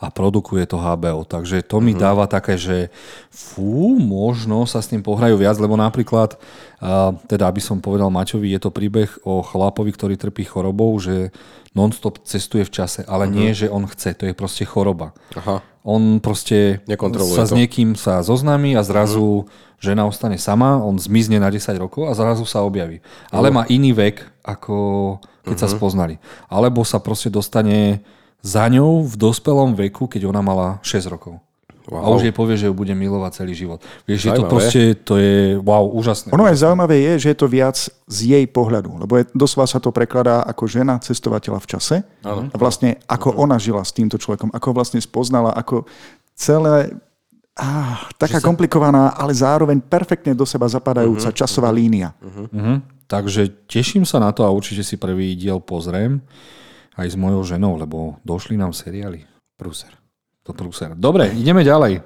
A produkuje to HBO. Takže to mi dáva také, že fú, možno sa s tým pohrajú viac, lebo napríklad, a, teda aby som povedal Maťovi, je to príbeh o chlapovi, ktorý trpí chorobou, že non-stop cestuje v čase, ale nie, že on chce, to je proste choroba. Aha. On proste sa s to. niekým sa zoznámi a zrazu žena ostane sama, on zmizne na 10 rokov a zrazu sa objaví. Ale má iný vek, ako keď sa spoznali. Alebo sa proste dostane za ňou v dospelom veku, keď ona mala 6 rokov. A Wow. už jej povie, že ju bude milovať celý život. Vieš, je to Zaujímavé. proste, to je wow, úžasné. Ono aj zaujímavé je, že je to viac z jej pohľadu, lebo je, doslova sa to prekladá ako žena cestovateľa v čase Áno. a vlastne ako ona žila s týmto človekom, ako vlastne spoznala, ako celé á, taká komplikovaná, ale zároveň perfektne do seba zapadajúca časová línia. Mhm. Takže teším sa na to a určite si prvý diel pozriem aj s mojou ženou, lebo došli nám seriály. Prúser. To prúser. Dobre, ideme ďalej.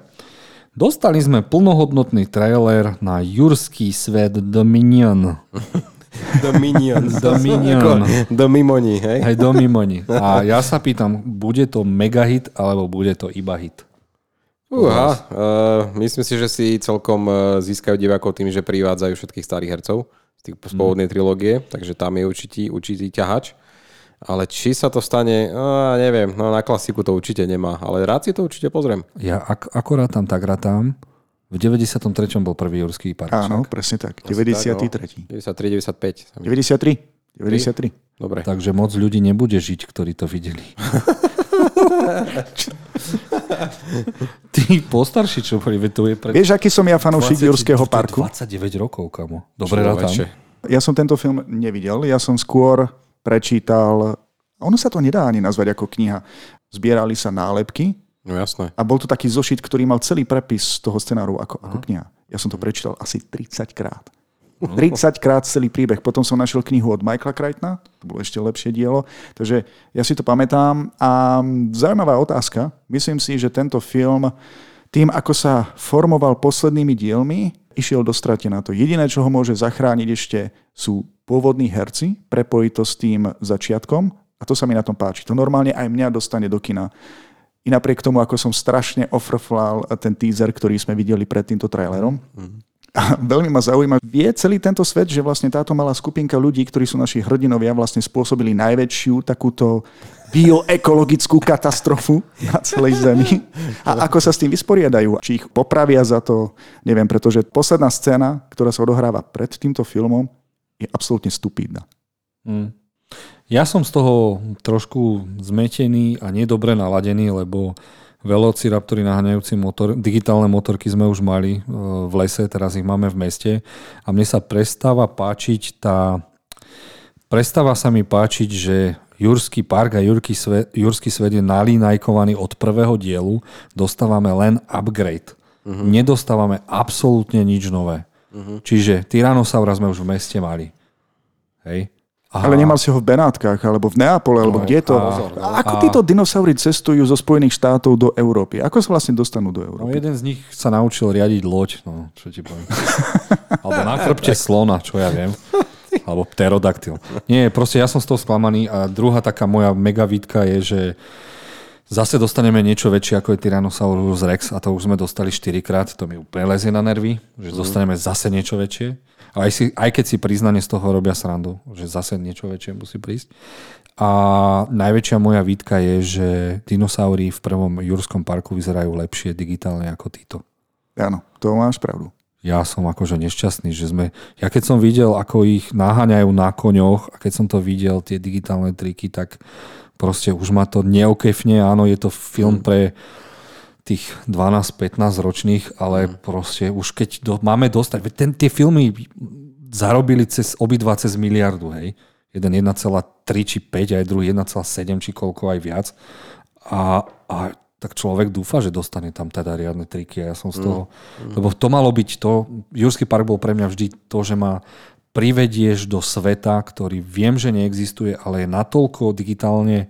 Dostali sme plnohodnotný trailer na Jurský svet Dominion. Dominion. The Mimoni, hej? Hej, Domimoni. A ja sa pýtam, bude to mega hit, alebo bude to iba hit? Uha, uh, myslím si, že si celkom uh, získajú divákov tým, že privádzajú všetkých starých hercov z, tých, z pôvodnej trilógie, takže tam je určitý, určitý ťahač. Ale či sa to stane, uh, neviem, no na klasiku to určite nemá, ale rád si to určite pozriem. Ja ak, ako rátam, tak rátam. V 93. bol prvý Jurský park. Áno, presne tak. Asi tak, 93. no. 93, 95. 93. 93. Dobre. Takže moc ľudí nebude žiť, ktorí to videli. Ty postarší, čo boli, to je pred Vieš, aký som ja fanúšik 20 Jurského parku? 29 rokov, kamo. Dobre rátam. Ja som tento film nevidel, ja som skôr prečítal, ono sa to nedá ani nazvať ako kniha. Zbierali sa nálepky No jasné. a bol to taký zošit, ktorý mal celý prepis toho scenáru ako, ako kniha. Ja som to prečítal asi 30 krát. 30 krát celý príbeh. Potom som našiel knihu od Michaela Crichtona, to bolo ešte lepšie dielo. Takže ja si to pamätám. A zaujímavá otázka. Myslím si, že tento film, tým ako sa formoval poslednými dielmi, išiel do stratená. To jediné, čo ho môže zachrániť ešte sú pôvodní herci, prepojiť to s tým začiatkom a to sa mi na tom páči. To normálne aj mňa dostane do kina. I napriek tomu, ako som strašne ofrflal ten teaser, ktorý sme videli pred týmto trailerom, mm-hmm a veľmi ma zaujíma, vie celý tento svet, že vlastne táto malá skupinka ľudí, ktorí sú naši hrdinovia, vlastne spôsobili najväčšiu takúto bioekologickú katastrofu na celej Zemi. A ako sa s tým vysporiadajú? Či ich popravia za to? Neviem, pretože posledná scéna, ktorá sa odohráva pred týmto filmom, je absolútne stupidná. Mm. Ja som z toho trošku zmetený a nedobre naladený, lebo velociraptory naháňajúci motor, digitálne motorky sme už mali e, v lese, teraz ich máme v meste a mne sa prestáva páčiť tá prestáva sa mi páčiť, že Jurský park a Jurský svet, Jurský svet je nalínajkovaný od prvého dielu, dostávame len upgrade. Uh-huh. Nedostávame absolútne nič nové. Uh-huh. Čiže Tyrannosaura sme už v meste mali. Hej. Aha. Ale nemal si ho v Benátkach, alebo v Neapole, alebo no, kde to? A, ako títo dinosaury cestujú zo Spojených štátov do Európy? Ako sa vlastne dostanú do Európy? No, jeden z nich sa naučil riadiť loď, no, čo ti poviem. alebo na chrbte slona, čo ja viem. Alebo pterodaktyl. Nie, proste ja som z toho sklamaný a druhá taká moja megavítka je, že Zase dostaneme niečo väčšie ako je Tyrannosaurus Rex a to už sme dostali 4 krát, to mi úplne lezie na nervy, že mm. dostaneme zase niečo väčšie. A aj, si, aj keď si priznanie z toho robia srandu, že zase niečo väčšie musí prísť. A najväčšia moja výtka je, že dinosaury v prvom Jurskom parku vyzerajú lepšie digitálne ako títo. Áno, to máš pravdu. Ja som akože nešťastný, že sme... Ja keď som videl, ako ich naháňajú na koňoch a keď som to videl, tie digitálne triky, tak proste už ma to neokefne. Áno, je to film mm. pre tých 12-15 ročných, ale mm. proste už keď do, máme dostať, ten, tie filmy zarobili cez, obidva cez miliardu, hej. Jeden 1,3 či 5, aj druhý 1,7 či koľko aj viac. A, a tak človek dúfa, že dostane tam teda riadne triky a ja som z mm. toho... Mm. Lebo to malo byť to... Jurský park bol pre mňa vždy to, že ma privedieš do sveta, ktorý viem, že neexistuje, ale je natoľko digitálne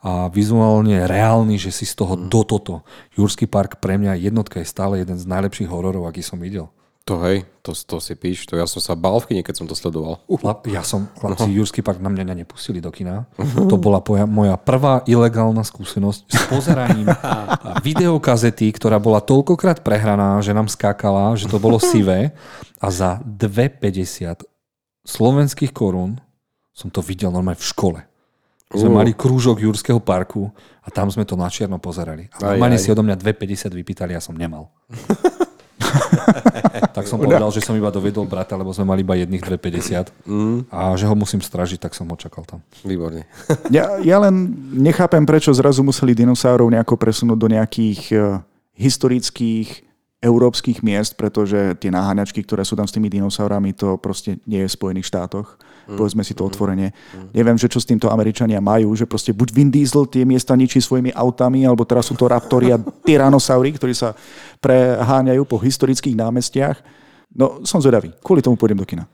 a vizuálne reálny, že si z toho mm. do toto. Jurský park pre mňa jednotka je stále jeden z najlepších hororov, aký som videl. To hej, to, to si píš, to ja som sa bál v kine, keď som to sledoval. Uh. Ja som, chlapci, no. Jurský park na mňa nepustili do kina. Uh-huh. To bola poja, moja prvá ilegálna skúsenosť s pozeraním videokazety, ktorá bola toľkokrát prehraná, že nám skákala, že to bolo sivé a za 2,50 slovenských korún som to videl normálne v škole. My sme uh. mali krúžok Jurského parku a tam sme to na čierno pozerali. A normálne si odo mňa 2,50 vypýtali, ja som nemal. tak som povedal, že som iba dovedol brata, lebo sme mali iba jedných 2,50 mm. a že ho musím stražiť, tak som ho čakal tam. Výborne. ja, ja len nechápem, prečo zrazu museli dinosaurov nejako presunúť do nejakých uh, historických európskych miest, pretože tie naháňačky, ktoré sú tam s tými dinosaurami, to proste nie je v Spojených štátoch. Mm. Povedzme si to mm. otvorene. Mm. Neviem, že čo s týmto Američania majú, že proste buď Vin Diesel tie miesta ničí svojimi autami, alebo teraz sú to Raptory a Tyrannosaury, ktorí sa preháňajú po historických námestiach. No, som zvedavý. Kvôli tomu pôjdem do kina.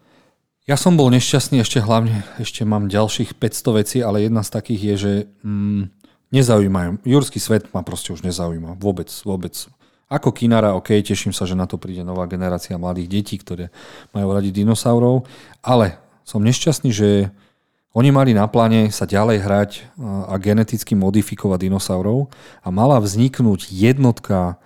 Ja som bol nešťastný, ešte hlavne, ešte mám ďalších 500 vecí, ale jedna z takých je, že mm, nezaujímajú. Jurský svet ma proste už nezaujíma. Vôbec, vôbec. Ako kinára, OK, teším sa, že na to príde nová generácia mladých detí, ktoré majú radi dinosaurov, ale som nešťastný, že oni mali na pláne sa ďalej hrať a geneticky modifikovať dinosaurov a mala vzniknúť jednotka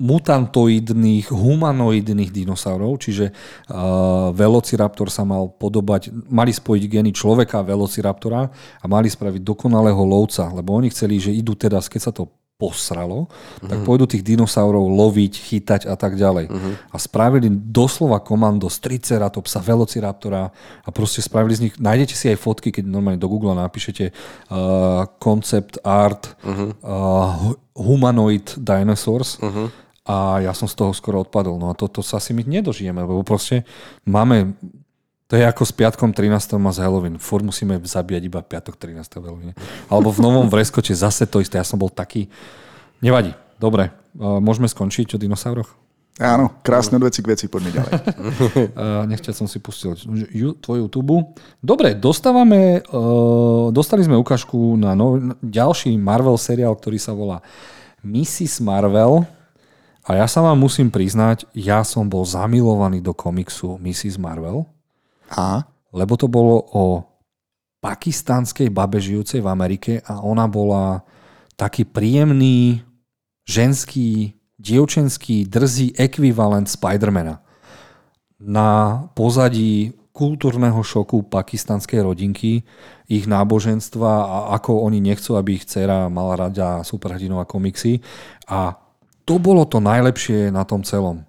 mutantoidných, humanoidných dinosaurov, čiže uh, Velociraptor sa mal podobať, mali spojiť geny človeka a Velociraptora a mali spraviť dokonalého lovca, lebo oni chceli, že idú teda, keď sa to posralo, uh-huh. tak mhm. pôjdu tých dinosaurov loviť, chytať a tak ďalej. Uh-huh. A spravili doslova komando z Triceratopsa, Velociraptora a proste spravili z nich, nájdete si aj fotky, keď normálne do Google napíšete uh, concept art uh-huh. uh, humanoid dinosaurs uh-huh. a ja som z toho skoro odpadol. No a toto to sa asi my nedožijeme, lebo proste máme to je ako s piatkom 13. a z Halloween. Fúr musíme zabíjať iba piatok 13. Halloween. Alebo v novom vreskoče zase to isté. Ja som bol taký... Nevadí. Dobre. Môžeme skončiť o dinosauroch? Áno, krásne veci k veci, poďme ďalej. Nechťa som si pustil tvoj YouTube. Dobre, dostávame, dostali sme ukážku na nov, ďalší Marvel seriál, ktorý sa volá Mrs. Marvel. A ja sa vám musím priznať, ja som bol zamilovaný do komiksu Mrs. Marvel, A? lebo to bolo o pakistánskej babe žijúcej v Amerike a ona bola taký príjemný, ženský, dievčenský, drzý ekvivalent Spidermana. Na pozadí kultúrneho šoku pakistanskej rodinky, ich náboženstva a ako oni nechcú, aby ich dcera mala rada superhrdinov a komiksy. A to bolo to najlepšie na tom celom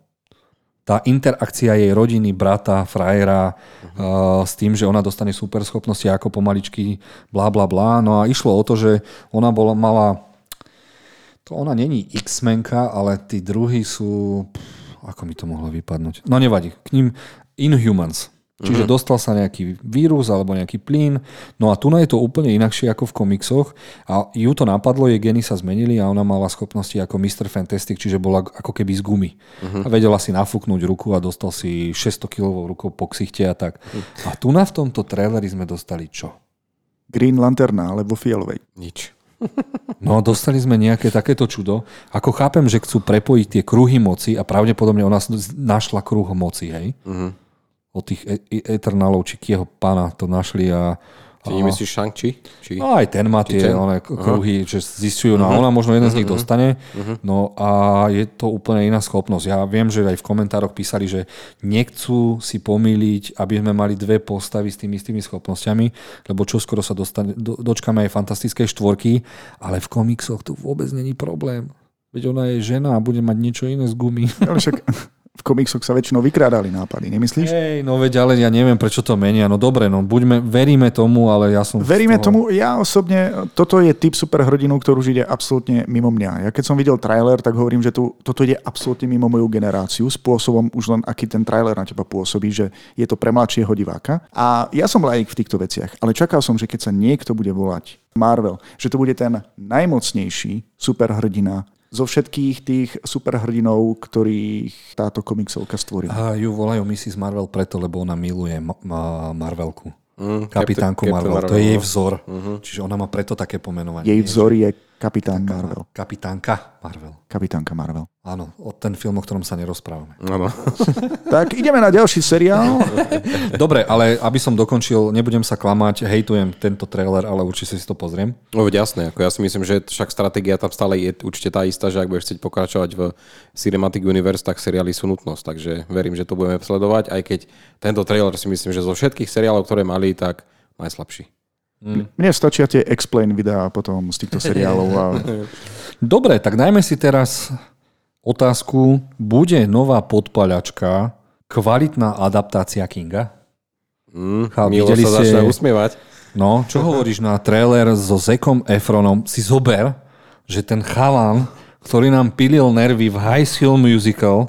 tá interakcia jej rodiny, brata, frajera uh, s tým, že ona dostane superschopnosti ako pomaličky, bla bla bla. No a išlo o to, že ona bola, mala to ona není X-menka, ale tí druhí sú... pff, Ako mi to mohlo vypadnúť? No nevadí. K ním Inhumans. Čiže mm-hmm. dostal sa nejaký vírus alebo nejaký plyn. No a tu je to úplne inakšie ako v komiksoch. A ju to napadlo, jej geny sa zmenili a ona mala schopnosti ako Mr. Fantastic, čiže bola ako keby z gumy. Mm-hmm. A vedela si nafúknúť ruku a dostal si 600 kilovou rukou po ksichte a tak. A tu na v tomto traileri sme dostali čo? Green Lanterna alebo fialovej. Nič. No, dostali sme nejaké takéto čudo. Ako chápem, že chcú prepojiť tie kruhy moci a pravdepodobne ona našla kruh moci, hej? Mhm. Od tých e- e- Eternálov, či kieho pána to našli a... Ty nemyslíš Shang-Chi? Či... No aj ten má tie ten? one kruhy, že zistujú, no a ona možno jeden z nich dostane, no a je to úplne iná schopnosť. Ja viem, že aj v komentároch písali, že nechcú si pomýliť, aby sme mali dve postavy s tými istými schopnosťami, lebo čo skoro sa dostane, do, dočkáme aj fantastickej štvorky, ale v komiksoch to vôbec není problém. Veď ona je žena a bude mať niečo iné z gumy. Ale však v komiksoch sa väčšinou vykrádali nápady, nemyslíš? Hej, no veď ale ja neviem, prečo to menia. No dobre, no buďme, veríme tomu, ale ja som... Veríme toho- tomu, ja osobne, toto je typ superhrdinu, ktorú ide absolútne mimo mňa. Ja keď som videl trailer, tak hovorím, že tu, toto ide absolútne mimo moju generáciu, spôsobom už len aký ten trailer na teba pôsobí, že je to pre mladšieho diváka. A ja som laik v týchto veciach, ale čakal som, že keď sa niekto bude volať Marvel, že to bude ten najmocnejší superhrdina zo všetkých tých superhrdinov, ktorých táto komiksovka stvorila. A ju volajú Mrs. Marvel preto, lebo ona miluje Ma- Ma- Marvelku. Mm, Kapitánku Captain- Marvel. Captain To je jej no. vzor. Čiže ona má preto také pomenovanie. Jej vzor je kapitán Marvel. že Kapitánka Marvel. Kapitánka Marvel. Áno, o ten film, o ktorom sa nerozprávame. Áno. Tak ideme na ďalší seriál. Dobre, ale aby som dokončil, nebudem sa klamať, hejtujem tento trailer, ale určite si to pozriem. No veď jasné, ako ja si myslím, že však stratégia tam stále je určite tá istá, že ak budeš chcieť pokračovať v Cinematic Universe, tak seriály sú nutnosť, takže verím, že to budeme sledovať, aj keď tento trailer si myslím, že zo všetkých seriálov, ktoré mali, tak najslabší. Mne stačia tie explain videá potom z týchto seriálov. A Dobre, tak dajme si teraz otázku. Bude nová podpaľačka kvalitná adaptácia Kinga? Mm, Chal, Milo sa ste- začne usmievať. No, čo hovoríš na trailer so Zekom Efronom? Si zober, že ten chalan, ktorý nám pilil nervy v High School Musical,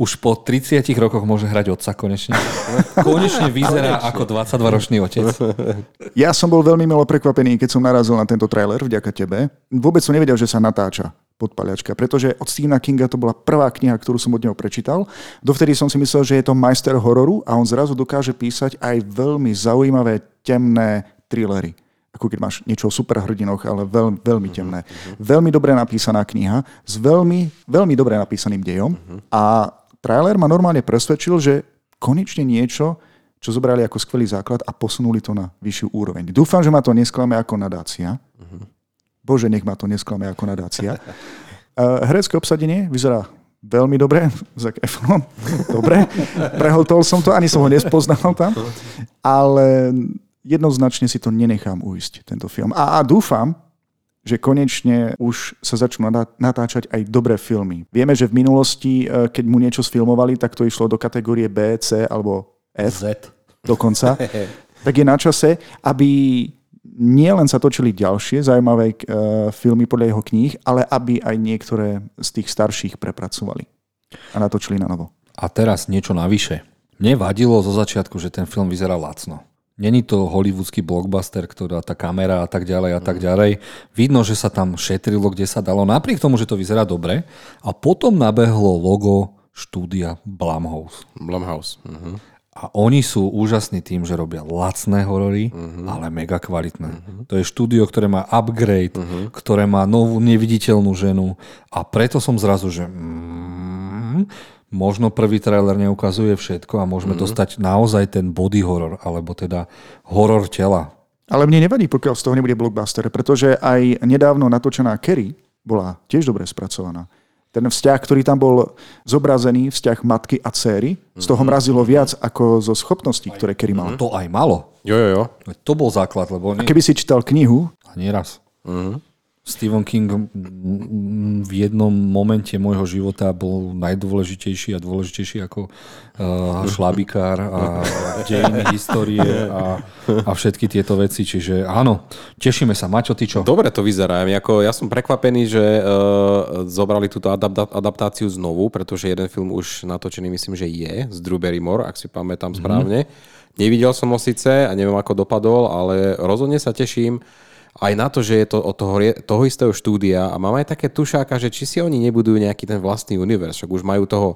už po 30 rokoch môže hrať otca konečne. Konečne vyzerá ako 22-ročný otec. ja som bol veľmi milo prekvapený, keď som narazil na tento trailer vďaka tebe. Vôbec som nevedel, že sa natáča podpaľačka, pretože od Stephena Kinga to bola prvá kniha, ktorú som od neho prečítal. Dovtedy som si myslel, že je to majster hororu a on zrazu dokáže písať aj veľmi zaujímavé, temné thrillery. Ako keď máš niečo o superhrdinoch, ale veľ, veľmi temné. Veľmi dobre napísaná kniha s veľmi, veľmi dobre napísaným dejom a trailer ma normálne presvedčil, že konečne niečo, čo zobrali ako skvelý základ a posunuli to na vyššiu úroveň. Dúfam, že ma to nesklame ako nadácia. Bože, nech ma to nesklame ako nadácia. Uh, herecké obsadenie vyzerá veľmi dobre. Zac Efron, dobre. Prehltol som to, ani som ho nespoznal tam. Ale jednoznačne si to nenechám ujsť, tento film. A, a dúfam, že konečne už sa začnú natá- natáčať aj dobré filmy. Vieme, že v minulosti, eh, keď mu niečo sfilmovali, tak to išlo do kategórie B, C alebo F Z. dokonca, tak je na čase, aby nie len sa točili ďalšie zaujímavé uh, filmy podľa jeho kníh, ale aby aj niektoré z tých starších prepracovali a natočili na novo. A teraz niečo navyše. Mne vadilo zo začiatku, že ten film vyzerá lacno. Není to hollywoodsky blockbuster, ktorá tá kamera a tak ďalej a tak ďalej. Vidno, že sa tam šetrilo, kde sa dalo, napriek tomu, že to vyzerá dobre. A potom nabehlo logo štúdia Blumhouse. Blumhouse. Mhm. A oni sú úžasní tým, že robia lacné horory, uh-huh. ale mega kvalitné. Uh-huh. To je štúdio, ktoré má upgrade, uh-huh. ktoré má novú neviditeľnú ženu a preto som zrazu, že mm, možno prvý trailer neukazuje všetko a môžeme uh-huh. dostať naozaj ten body horror, alebo teda horor tela. Ale mne nevadí, pokiaľ z toho nebude blockbuster, pretože aj nedávno natočená Kerry bola tiež dobre spracovaná ten vzťah, ktorý tam bol zobrazený, vzťah matky a céry, z toho mhm. mrazilo viac ako zo schopností, ktoré Kerry mal. To aj malo. Jo, jo, jo. To bol základ, lebo... Nie... A keby si čítal knihu... A nieraz. Uh-huh. Stephen King v jednom momente môjho života bol najdôležitejší a dôležitejší ako uh, šlabikár a dejiny histórie a, a všetky tieto veci. Čiže áno, tešíme sa. Maťo, ty čo? Dobre to vyzerá. Jako, ja som prekvapený, že uh, zobrali túto adap- adaptáciu znovu, pretože jeden film už natočený myslím, že je z Drew Barrymore, ak si pamätám mhm. správne. Mm. Nevidel som ho síce a neviem, ako dopadol, ale rozhodne sa teším aj na to, že je to od toho, toho istého štúdia a mám aj také tušáka, že či si oni nebudujú nejaký ten vlastný univerz, však už majú toho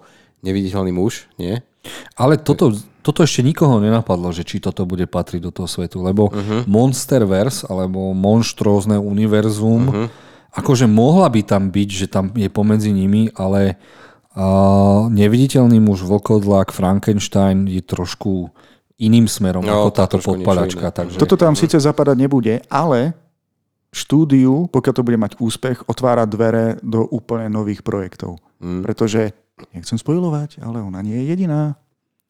neviditeľný muž, nie? Ale toto, toto ešte nikoho nenapadlo, že či toto bude patriť do toho svetu, lebo uh-huh. Monsterverse alebo monštrózne univerzum, uh-huh. akože mohla by tam byť, že tam je pomedzi nimi, ale uh, neviditeľný muž, vlkodlak, Frankenstein je trošku iným smerom no, ako táto podpadačka. Takže... Toto tam síce zapadať nebude, ale štúdiu, pokiaľ to bude mať úspech, otvára dvere do úplne nových projektov. Mm. Pretože, nechcem spojovať, ale ona nie je jediná.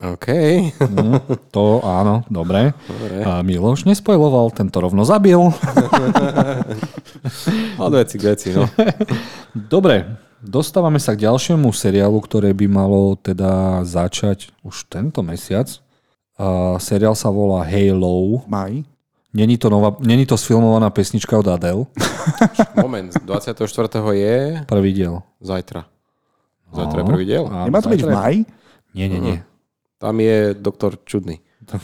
OK. Mm, to áno, dobre. dobre. A Miloš nespojloval, tento rovno zabil. Od veci k veci, no. Dobre, dostávame sa k ďalšiemu seriálu, ktoré by malo teda začať už tento mesiac. Uh, seriál sa volá Halo. Maj. Není to, nová, není to sfilmovaná pesnička od Adele? Moment, 24. je... Prvý diel. Zajtra. Zajtra je prvý diel? Nemá to byť v maj? Nie, nie, nie. Tam je doktor Čudný.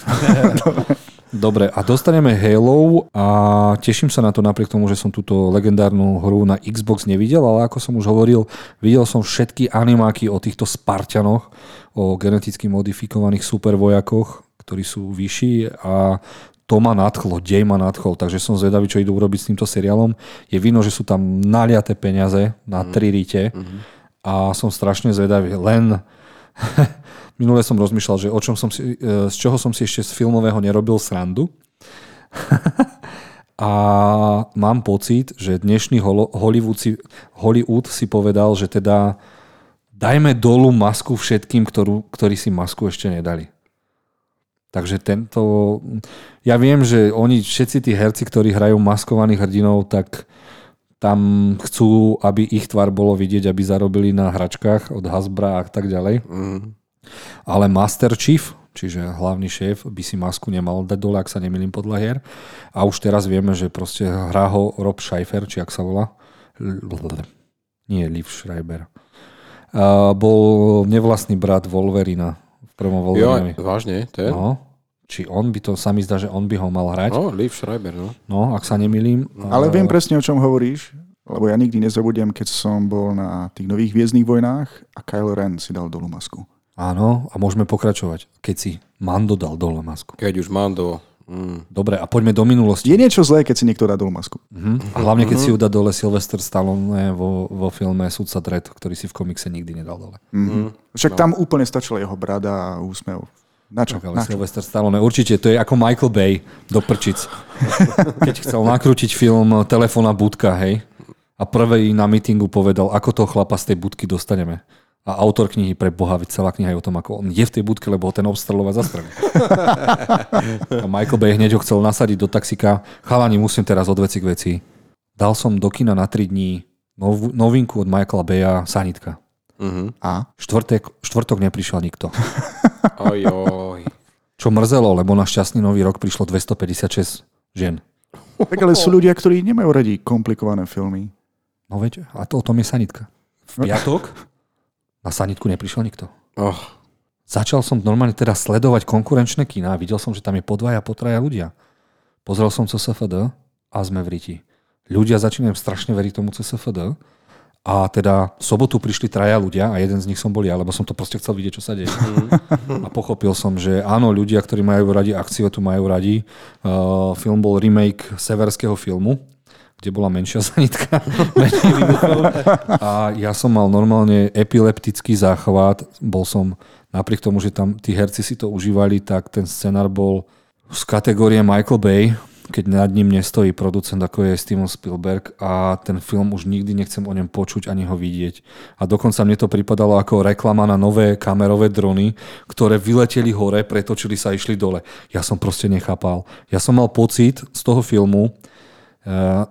Dobre, a dostaneme Halo a teším sa na to napriek tomu, že som túto legendárnu hru na Xbox nevidel, ale ako som už hovoril, videl som všetky animáky o týchto Spartanoch, o geneticky modifikovaných supervojakoch, ktorí sú vyšší a to ma nadchlo, dej ma nadchol, takže som zvedavý, čo idú urobiť s týmto seriálom. Je vino, že sú tam naliaté peniaze na mm. tri rite mm-hmm. a som strašne zvedavý. Len minule som rozmýšľal, že o čom som si, e, z čoho som si ešte z filmového nerobil srandu. a mám pocit, že dnešný Hollywood si, Hollywood si povedal, že teda dajme dolu masku všetkým, ktorú, ktorí si masku ešte nedali. Takže tento... Ja viem, že oni, všetci tí herci, ktorí hrajú maskovaných hrdinov, tak tam chcú, aby ich tvar bolo vidieť, aby zarobili na hračkách od Hasbra a tak ďalej. Mm. Ale Master Chief, čiže hlavný šéf, by si masku nemal dať dole, ak sa nemýlim podľa hier. A už teraz vieme, že proste hrá ho Rob Scheifer, či ak sa volá. Nie, Liv Schreiber. Uh, bol nevlastný brat Wolverina prvom Wolverine. Jo, vážne, je? No. Či on by to, sa mi zdá, že on by ho mal hrať. No, Liv Schreiber, no. No, ak sa nemýlim. Ale viem presne, o čom hovoríš, lebo ja nikdy nezabudiem, keď som bol na tých nových Viezdných vojnách a Kylo Ren si dal dolu masku. Áno, a môžeme pokračovať, keď si Mando dal dole masku. Keď už Mando Mm. Dobre, a poďme do minulosti. Je niečo zlé, keď si niekto dá dole masku. Uh-huh. A hlavne, keď uh-huh. si ju dá dole Sylvester Stallone vo, vo filme Sudca Dredd, ktorý si v komikse nikdy nedal dole. Uh-huh. Však no. tam úplne stačila jeho brada a úsmev. Na čo? Tak, ale Na čo? Sylvester Stallone, určite, to je ako Michael Bay do prčic. keď chcel nakrútiť film Telefóna budka, hej, a prvý na mítingu povedal, ako toho chlapa z tej budky dostaneme. A autor knihy pre Boha, veď celá kniha je o tom, ako on je v tej budke, lebo ho ten obstrelovať zastrelí. a Michael Bay hneď ho chcel nasadiť do taxika. Chalani, musím teraz od veci k veci. Dal som do kina na 3 dní nov, novinku od Michaela Baya Sanitka. Uh-huh. A? Štvrtek, štvrtok neprišiel nikto. oj, oj. Čo mrzelo, lebo na šťastný nový rok prišlo 256 žien. Tak ale sú ľudia, ktorí nemajú radi komplikované filmy. No veď, a to o tom je Sanitka. V piatok na sanitku neprišiel nikto. Oh. Začal som normálne teda sledovať konkurenčné kina a videl som, že tam je po dvaja, po traja ľudia. Pozrel som CSFD a sme v riti. Ľudia začínajú strašne veriť tomu CSFD A teda v sobotu prišli traja ľudia a jeden z nich som bol ja, lebo som to proste chcel vidieť, čo sa deje. A pochopil som, že áno, ľudia, ktorí majú radi akciu, tu majú radi. Uh, film bol remake severského filmu, kde bola menšia zanitka. a ja som mal normálne epileptický záchvat. Bol som, napriek tomu, že tam tí herci si to užívali, tak ten scenár bol z kategórie Michael Bay, keď nad ním nestojí producent ako je Steven Spielberg a ten film už nikdy nechcem o ňom počuť ani ho vidieť. A dokonca mne to pripadalo ako reklama na nové kamerové drony, ktoré vyleteli hore, pretočili sa a išli dole. Ja som proste nechápal. Ja som mal pocit z toho filmu,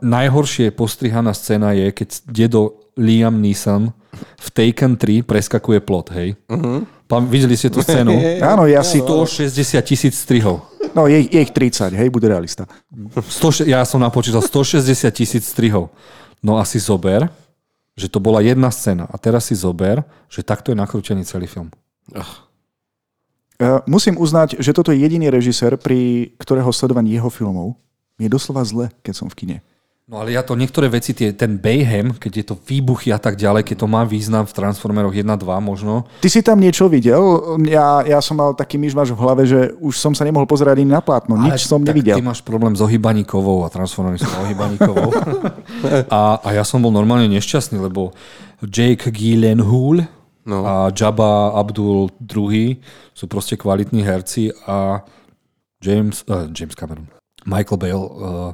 najhoršie postrihaná scéna je, keď dedo Liam Neeson v Taken 3 preskakuje plot, hej? Uh-huh. Pán, videli ste tú scénu? Áno, ja si... 160 tisíc strihov. No, je, je ich 30, hej, bude realista. 100, ja som napočítal 160 tisíc strihov. No asi zober, že to bola jedna scéna. A teraz si zober, že takto je nakrútený celý film. Uh, musím uznať, že toto je jediný režisér, pri ktorého sledovaní jeho filmov mi je doslova zle, keď som v kine. No ale ja to niektoré veci, tie, ten Bayhem, keď je to výbuchy a tak ďalej, keď to má význam v Transformeroch 1-2 možno. Ty si tam niečo videl? Ja, ja som mal taký myšmaš v hlave, že už som sa nemohol pozerať ani na plátno. Ale Nič som tak nevidel. Ty máš problém s ohybaníkovou a Transformery sú ohybaníkovou. a, a ja som bol normálne nešťastný, lebo Jake Gyllenhaal no. a Jabba Abdul II sú proste kvalitní herci a James, uh, James Cameron, Michael Bale uh,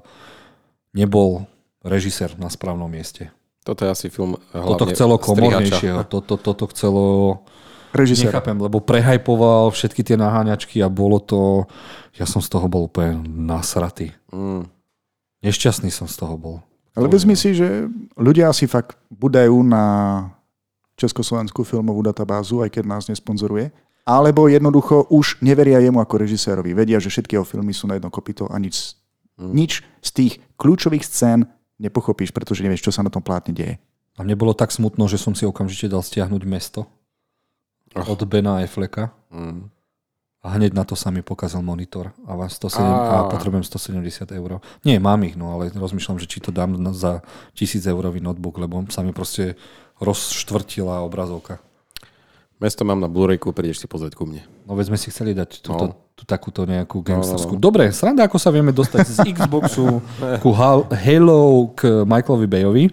nebol režisér na správnom mieste. Toto je asi film hlavne Toto chcelo komornejšieho, toto, toto chcelo... Režisér. Nechápem, lebo prehajpoval všetky tie naháňačky a bolo to... Ja som z toho bol úplne nasratý. Mm. Nešťastný som z toho bol. Ale vezmi si, že ľudia asi fakt budajú na Československú filmovú databázu, aj keď nás nesponzoruje. Alebo jednoducho už neveria jemu ako režisérovi. Vedia, že všetky jeho filmy sú na jedno kopito a nič Mm. Nič z tých kľúčových scén nepochopíš, pretože nevieš, čo sa na tom plátne deje. A mne bolo tak smutno, že som si okamžite dal stiahnuť mesto oh. od Bena Afflecka. Mm. A hneď na to sa mi pokazil monitor a, vás 107, a potrebujem 170 eur. Nie, mám ich, no ale rozmýšľam, že či to dám za 1000 eurový notebook, lebo sa mi proste rozštvrtila obrazovka. Mesto mám na Blu-rayku, prídeš si pozrieť ku mne. No veď sme si chceli dať túto, no. tú, takúto nejakú gangsterskú. No, no, no. Dobre, sranda, ako sa vieme dostať z Xboxu ku Halo k Michaelovi Bayovi.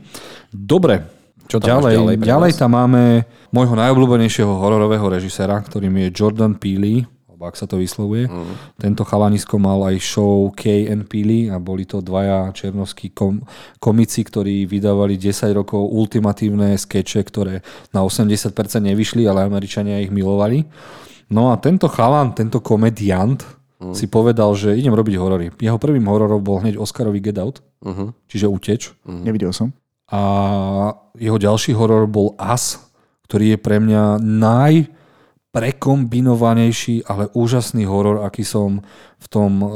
Dobre, čo tam ďalej? Ďalej, ďalej tam máme môjho najobľúbenejšieho hororového režisera, ktorým je Jordan Peele alebo ak sa to vyslovuje. Mm. Tento chalanisko mal aj show K and Peely a boli to dvaja černovskí kom- komici, ktorí vydávali 10 rokov ultimatívne skeče, ktoré na 80% nevyšli, ale Američania ich milovali. No a tento chalan, tento komediant mm. si povedal, že idem robiť horory. Jeho prvým hororom bol hneď Oscarový Get Out, mm-hmm. čiže Uteč. Mm-hmm. Nevidel som. A jeho ďalší horor bol As, ktorý je pre mňa naj prekombinovanejší, ale úžasný horor, aký som v tom uh,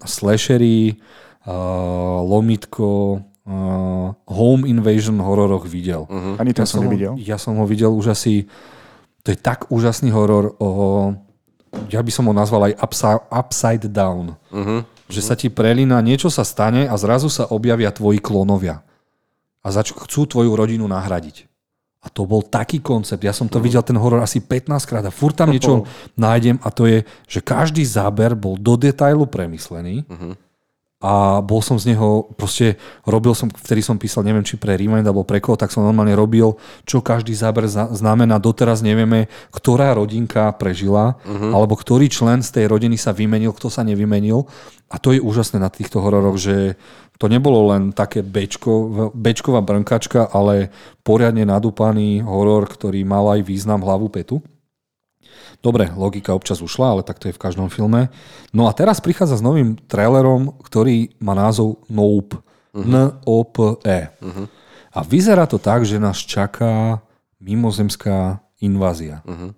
slasheri, uh, lomitko, uh, home invasion hororoch videl. Uh-huh. Ani ten ja som nevidel. Ho, ja som ho videl už asi, to je tak úžasný horor o, ja by som ho nazval aj upside, upside down. Uh-huh. Že sa ti prelína, niečo sa stane a zrazu sa objavia tvoji klonovia. A zač- chcú tvoju rodinu nahradiť. A to bol taký koncept. Ja som to videl ten horor asi 15 krát a furt tam niečo nájdem a to je, že každý záber bol do detailu premyslený a bol som z neho, proste robil som, vtedy som písal, neviem či pre Remind alebo pre koho, tak som normálne robil, čo každý záber znamená. Doteraz nevieme, ktorá rodinka prežila, uh-huh. alebo ktorý člen z tej rodiny sa vymenil, kto sa nevymenil. A to je úžasné na týchto hororoch, že to nebolo len také bečko, bečková brnkačka, ale poriadne nadúpaný horor, ktorý mal aj význam hlavu petu. Dobre, logika občas ušla, ale tak to je v každom filme. No a teraz prichádza s novým trailerom, ktorý má názov Nope. Uh-huh. N-O-P-E. Uh-huh. A vyzerá to tak, že nás čaká mimozemská invázia. Uh-huh.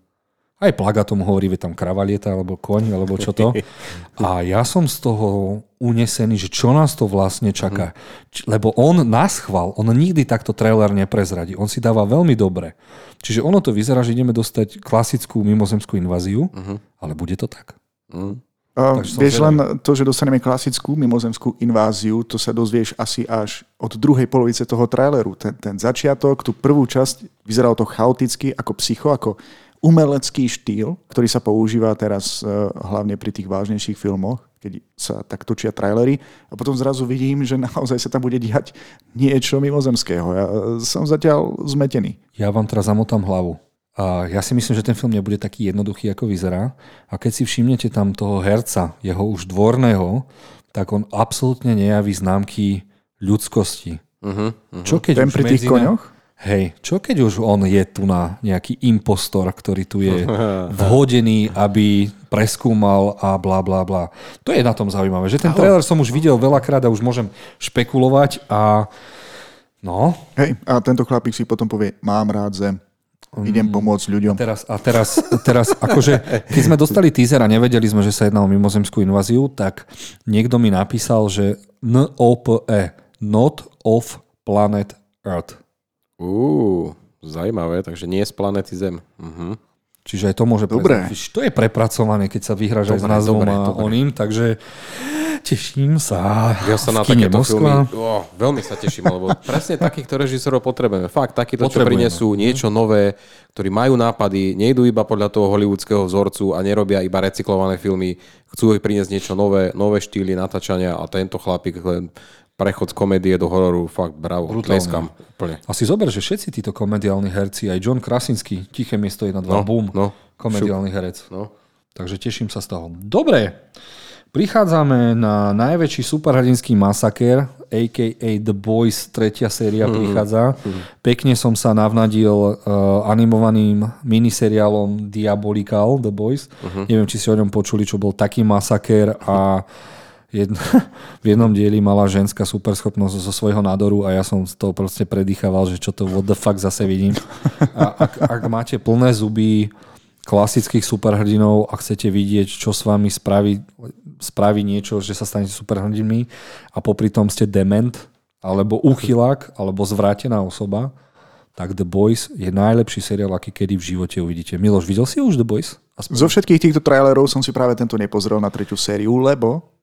Aj plaga tomu hovorí, že tam kravalieta, alebo koň, alebo čo to. A ja som z toho unesený, že čo nás to vlastne čaká. Mm. Lebo on nás chval, on nikdy takto trailer neprezradí. On si dáva veľmi dobre. Čiže ono to vyzerá, že ideme dostať klasickú mimozemskú inváziu, mm-hmm. ale bude to tak. Mm. Uh, vieš len to, že dostaneme klasickú mimozemskú inváziu, to sa dozvieš asi až od druhej polovice toho traileru. Ten, ten začiatok, tú prvú časť, vyzeralo to chaoticky, ako psycho, ako umelecký štýl, ktorý sa používa teraz uh, hlavne pri tých vážnejších filmoch, keď sa tak točia trailery a potom zrazu vidím, že naozaj sa tam bude diať niečo mimozemského. Ja uh, som zatiaľ zmetený. Ja vám teraz zamotám hlavu. A ja si myslím, že ten film nebude taký jednoduchý, ako vyzerá. A keď si všimnete tam toho herca, jeho už dvorného, tak on absolútne nejaví známky ľudskosti. Uh-huh, uh-huh. Čo keď Ten už pri tých medzi- koňoch? Hej, čo keď už on je tu na nejaký impostor, ktorý tu je vhodený, aby preskúmal a bla bla bla. To je na tom zaujímavé, že ten trailer som už videl veľakrát a už môžem špekulovať a no, Hej, a tento chlapík si potom povie, mám rád zem, idem pomôcť ľuďom. Teraz, a teraz, teraz akože, keď sme dostali teaser a nevedeli sme, že sa jedná o mimozemskú inváziu, tak niekto mi napísal, že NOPE, Not of Planet Earth. Uú, zaujímavé, takže nie z planety Zem. Uh-huh. Čiže aj to môže Dobre. prezrať. To je prepracované, keď sa vyhráš aj s názvom dobre, a dobre. oným, takže teším sa. Ja sa na takéto Moskva. filmy oh, veľmi sa teším, lebo presne takýchto režisérov potrebujeme. Fakt, takýto, čo prinesú niečo nové, ktorí majú nápady, nejdú iba podľa toho hollywoodského vzorcu a nerobia iba recyklované filmy, chcú priniesť niečo nové, nové štýly natáčania a tento chlapík len prechod z komédie do hororu, fakt bravo, tleskam úplne. A si zober, že všetci títo komediálni herci, aj John Krasinski, Tiché miesto 1, 2, No, boom, no, komediálny herec. No. Takže teším sa z toho. Dobre, prichádzame na najväčší superhrdinský masaker, a.k.a. The Boys, tretia séria prichádza. Pekne som sa navnadil uh, animovaným miniseriálom Diabolical, The Boys. Neviem, či si o ňom počuli, čo bol taký masaker a Jedno, v jednom dieli mala ženská superschopnosť zo svojho nádoru a ja som z toho proste predýchaval, že čo to what the fuck zase vidím. A ak, ak máte plné zuby klasických superhrdinov a chcete vidieť, čo s vami spraví, spraví niečo, že sa stanete superhrdinmi a popri tom ste dement, alebo uchylák, alebo zvrátená osoba, tak The Boys je najlepší seriál, aký kedy v živote uvidíte. Miloš, videl si už The Boys? Aspoň. Zo všetkých týchto trailerov som si práve tento nepozrel na tretiu sériu, lebo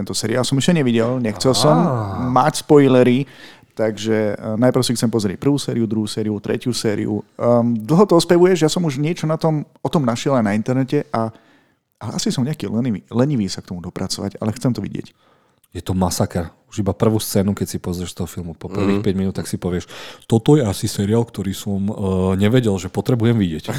tento seriál som ešte nevidel, nechcel som mať spoilery, takže eh, najprv si chcem pozrieť prvú sériu, druhú sériu, tretiu sériu. Um, dlho to ospevuješ, ja som už niečo na tom, o tom našiel aj na internete a ale asi som nejaký lenivý, lenivý sa k tomu dopracovať, ale chcem to vidieť. Je to masaker. Už iba prvú scénu, keď si pozrieš toho filmu, po prvých 5 minút, tak si povieš, toto je asi seriál, ktorý som uh, nevedel, že potrebujem vidieť.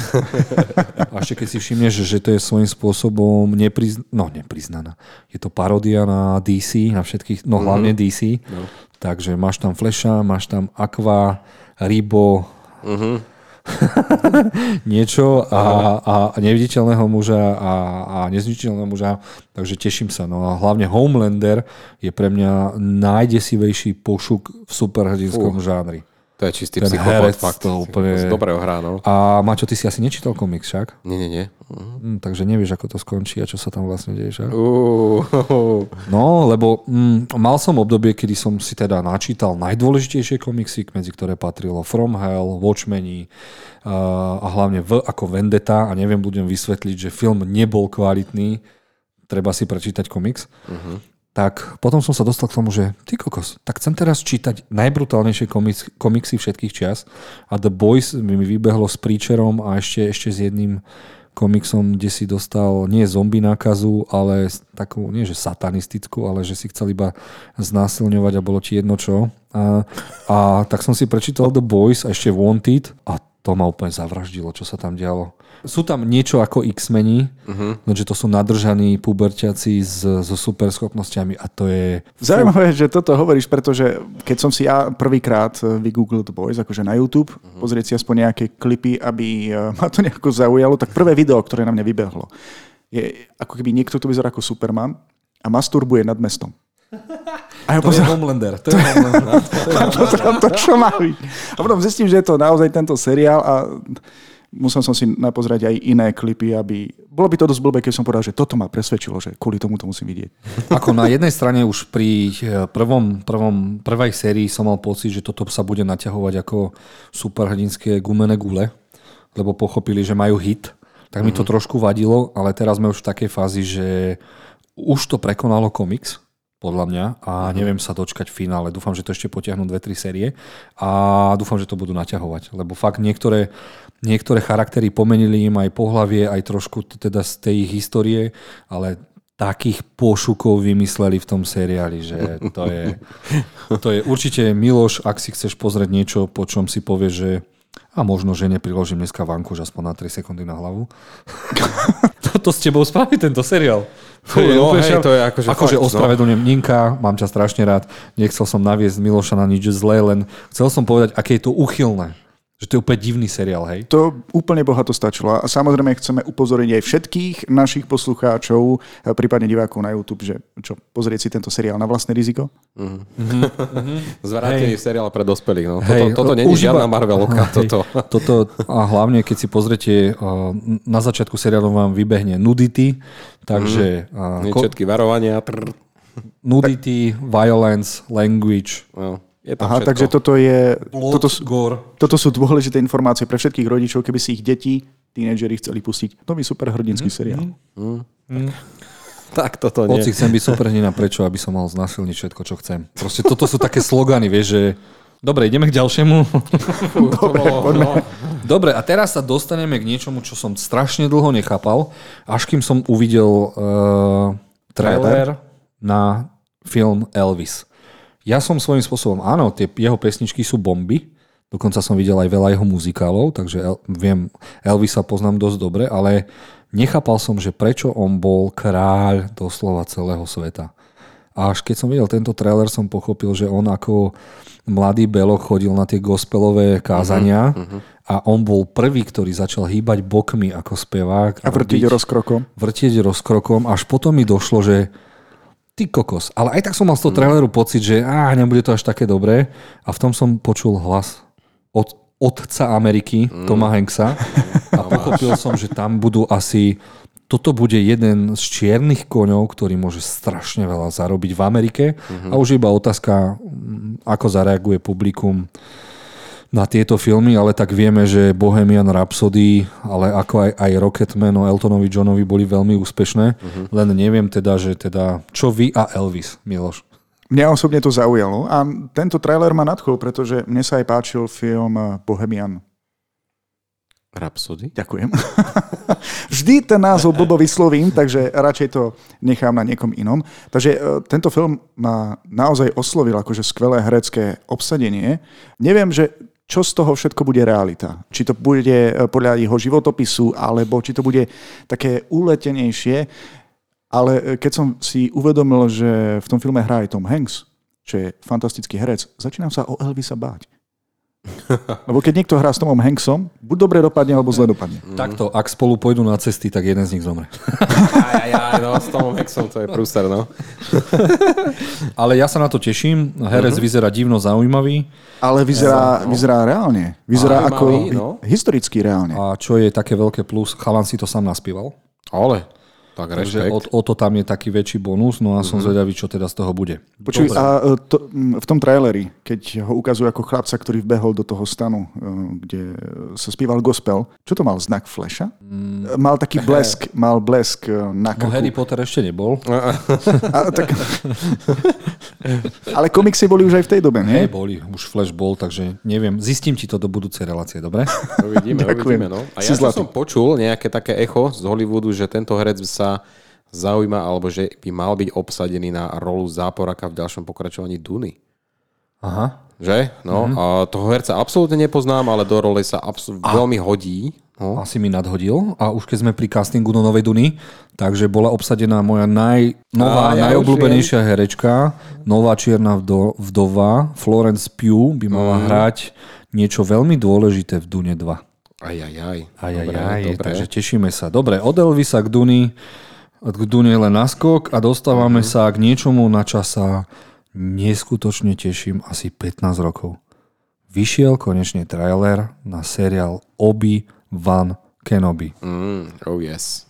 A ešte keď si všimneš, že to je svojím spôsobom neprizn... no, nepriznaná. Je to paródia na DC, na všetkých, no hlavne DC. Takže máš tam Flasha, máš tam Aqua, Ribo, niečo a, a neviditeľného muža a, a nezničiteľného muža, takže teším sa. No a hlavne Homelander je pre mňa najdesivejší pošuk v superhrdinskom žánri. To je čistý Ten psychopat, herec fakt. to úplne- Dobre hrá, no. A Maťo, ty si asi nečítal komiks však? Nie, nie, nie. Hm, takže nevieš, ako to skončí a čo sa tam vlastne deje však? No, lebo mm, mal som obdobie, kedy som si teda načítal najdôležitejšie komiksy, medzi ktoré patrilo From Hell, Watchmeni uh, a hlavne V ako Vendetta a neviem, budem vysvetliť, že film nebol kvalitný, treba si prečítať komiks. Uh-huh. Tak potom som sa dostal k tomu, že ty kokos, tak chcem teraz čítať najbrutálnejšie komiks, komiksy všetkých čias a The Boys mi vybehlo s Preacherom a ešte, ešte s jedným komiksom, kde si dostal nie zombie nákazu, ale takú, nie že satanistickú, ale že si chcel iba znásilňovať a bolo ti jedno čo. A, a tak som si prečítal The Boys a ešte Wanted a to ma úplne zavraždilo, čo sa tam dialo. Sú tam niečo ako X-meni, uh-huh. lenže to sú nadržaní puberťaci s, so superschopnosťami a to je... Zaujímavé, že toto hovoríš, pretože keď som si ja prvýkrát eh, vygooglil The Boys, akože na YouTube, uh-huh. pozrieť si aspoň nejaké klipy, aby eh, ma to nejako zaujalo, tak prvé video, ktoré na mňa vybehlo, je ako keby niekto tu vyzerá ako Superman a masturbuje nad mestom. A ja To je pozerám, Homelander. To je Homelander. pozerám to, čo má byť. A potom zistím, že je to naozaj tento seriál a musel som si napozrieť aj iné klipy, aby... Bolo by to dosť blbé, keď som povedal, že toto ma presvedčilo, že kvôli tomu to musím vidieť. Ako na jednej strane už pri eh, prvom, prvom, prvej sérii som mal pocit, že toto sa bude naťahovať ako superhrdinské gumené gule, lebo pochopili, že majú hit. Tak mi to trošku vadilo, ale teraz sme už v takej fázi, že už to prekonalo komiks, podľa mňa, a neviem sa dočkať v finále. Dúfam, že to ešte potiahnu dve, tri série a dúfam, že to budú naťahovať, lebo fakt niektoré, niektoré charaktery pomenili im aj pohlavie, aj trošku teda z tej ich histórie, ale takých pošukov vymysleli v tom seriáli, že to je, to je určite Miloš, ak si chceš pozrieť niečo, po čom si povie, že a možno, že nepriložím dneska vanku, aspoň na 3 sekundy na hlavu. to, s tebou spraví tento seriál. To je, no, hej, to je akože, akože fakt, ospravedlňujem no. Ninka, mám ťa strašne rád, nechcel som naviesť Miloša na nič zlé, len chcel som povedať, aké je to uchylné. Že to je úplne divný seriál, hej? To úplne bohato stačilo. A samozrejme chceme upozorniť aj všetkých našich poslucháčov, prípadne divákov na YouTube, že čo, pozrieť si tento seriál na vlastné riziko? Mm-hmm. Zvrátený hey. seriál pre dospelých. No. Hey, toto, toto není žiadna Marvelovka. Hey, toto. toto. A hlavne, keď si pozriete, na začiatku seriálu vám vybehne nudity, takže... Mm. Ko- všetky varovania. Nudity, violence, language. No je tam Aha, všetko. takže toto je... Blood, toto, sú, gore. toto sú dôležité informácie pre všetkých rodičov, keby si ich deti, tínedžeri chceli pustiť. To by super hrdinský mm, seriál. Mm, mm. Tak toto nie. Hoci chcem byť super hrdina, prečo? Aby som mohol znasilniť všetko, čo chcem. Proste toto sú také slogany, vieš, že... Dobre, ideme k ďalšiemu. Dobre, poďme. Dobre, a teraz sa dostaneme k niečomu, čo som strašne dlho nechápal, až kým som uvidel uh, trailer na film Elvis. Ja som svojím spôsobom, áno, tie jeho pesničky sú bomby, dokonca som videl aj veľa jeho muzikálov, takže El, viem, Elvisa poznám dosť dobre, ale nechápal som, že prečo on bol kráľ doslova celého sveta. A až keď som videl tento trailer, som pochopil, že on ako mladý Belo chodil na tie gospelové kázania uh-huh, uh-huh. a on bol prvý, ktorý začal hýbať bokmi ako spevák. A vrtiť rozkrokom. Vrtiť rozkrokom, až potom mi došlo, že ty kokos. Ale aj tak som mal z toho traileru pocit, že á, nebude to až také dobré. A v tom som počul hlas od otca Ameriky, mm. Toma Hanksa. A pochopil som, že tam budú asi... Toto bude jeden z čiernych koňov, ktorý môže strašne veľa zarobiť v Amerike. Mm-hmm. A už iba otázka, ako zareaguje publikum na tieto filmy, ale tak vieme, že Bohemian Rhapsody, ale ako aj, aj Rocketman o Eltonovi Johnovi boli veľmi úspešné. Uh-huh. Len neviem teda, že teda, čo vy a Elvis, Miloš? Mňa osobne to zaujalo a tento trailer ma nadchol, pretože mne sa aj páčil film Bohemian Rhapsody? Ďakujem. Vždy ten názov blbo vyslovím, takže radšej to nechám na niekom inom. Takže e, tento film ma naozaj oslovil akože skvelé herecké obsadenie. Neviem, že čo z toho všetko bude realita. Či to bude eh, podľa jeho životopisu, alebo či to bude také uletenejšie. Ale eh, keď som si uvedomil, že v tom filme hrá aj Tom Hanks, čo je fantastický herec, začínam sa o Elvisa báť. Lebo keď niekto hrá s Tomom Hanksom, buď dobre dopadne, alebo zle dopadne. Mm. Takto, ak spolu pôjdu na cesty, tak jeden z nich zomre. aj, aj, aj, no, s Tomom Hanksom to je prúser, no. Ale ja sa na to teším. Herec uh-huh. vyzerá divno zaujímavý. Ale vyzerá, no. vyzerá reálne. Vyzerá ako no. historicky reálne. A čo je také veľké plus, chalan si to sám naspieval. Ale. Tak Takže o, o to tam je taký väčší bonus, no a som mm-hmm. zvedavý, čo teda z toho bude. Počuj, Dobre. a e, to, v tom traileri, keď ho ukazujú ako chlapca, ktorý vbehol do toho stanu, e, kde sa spieval gospel, čo to mal, znak flasha? Mm. Mal taký blesk, mal blesk e, na krku. No Harry Potter ešte nebol. a, tak... Ale komiksy boli už aj v tej dobe, nie? Hej, boli, už flash bol, takže neviem. Zistím ti to do budúcej relácie, dobre? Uvidíme, uvidíme, no. A ja som počul nejaké také echo z Hollywoodu, že tento herec sa sa zaujíma, alebo že by mal byť obsadený na rolu záporaka v ďalšom pokračovaní Duny. Aha. Že? No, mm-hmm. a toho herca absolútne nepoznám, ale do role sa absol- a... veľmi hodí. No. Asi mi nadhodil a už keď sme pri castingu do Novej Duny, takže bola obsadená moja naj, nová, a, ja najobľúbenejšia herečka, nová čierna vdo, vdova, Florence Pugh by mala mm. hrať niečo veľmi dôležité v Dune 2. Aj, aj, aj. Aj, aj, aj, dobre. takže tešíme sa. Dobre, od Elvisa k Duny, k Duny len naskok a dostávame uh-huh. sa k niečomu, na čas sa neskutočne teším asi 15 rokov. Vyšiel konečne trailer na seriál Obi-Wan Kenobi. Mm, oh yes.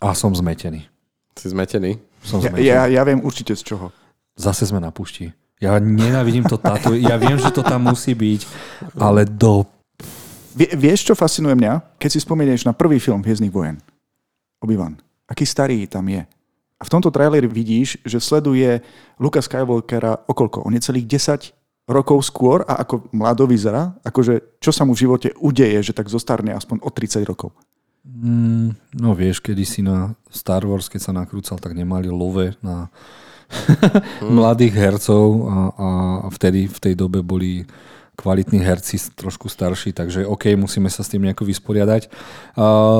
A som zmetený. Si zmetený? Som zmetený. Ja, ja, ja viem určite z čoho. Zase sme na pušti. Ja nenávidím to táto. Ja viem, že to tam musí byť, ale do Vie, vieš, čo fascinuje mňa? Keď si spomenieš na prvý film Hviezdnych vojen. Obi-Wan. Aký starý tam je. A v tomto traileri vidíš, že sleduje Luka Skywalkera okolko. On je celých 10 rokov skôr a ako mlado vyzerá. Akože čo sa mu v živote udeje, že tak zostarne aspoň o 30 rokov. Mm, no vieš, kedy si na Star Wars, keď sa nakrúcal, tak nemali love na mladých hercov a, a vtedy v tej dobe boli kvalitní herci, trošku starší, takže OK, musíme sa s tým nejako vysporiadať.